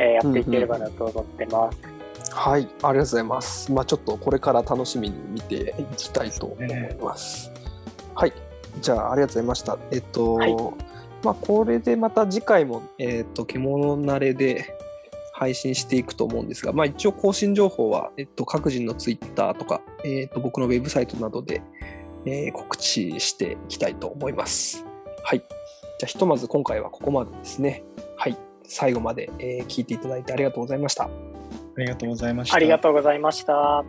えー、やっていければなと思ってます。はい、ありがとうございます。まあ、ちょっとこれから楽しみに見ていきたいと思います。ね、はい、じゃあありがとうございました。えっと、はい、まあこれでまた次回もえっと獣慣れで配信していくと思うんですが、まあ一応更新情報はえっと各人のツイッターとかえっと僕のウェブサイトなどでえー、告知していきたいと思います。はい。じゃあ、ひとまず今回はここまでですね。はい。最後まで、えー、聞いていただいてありがとうございました。ありがとうございました。ありがとうございました。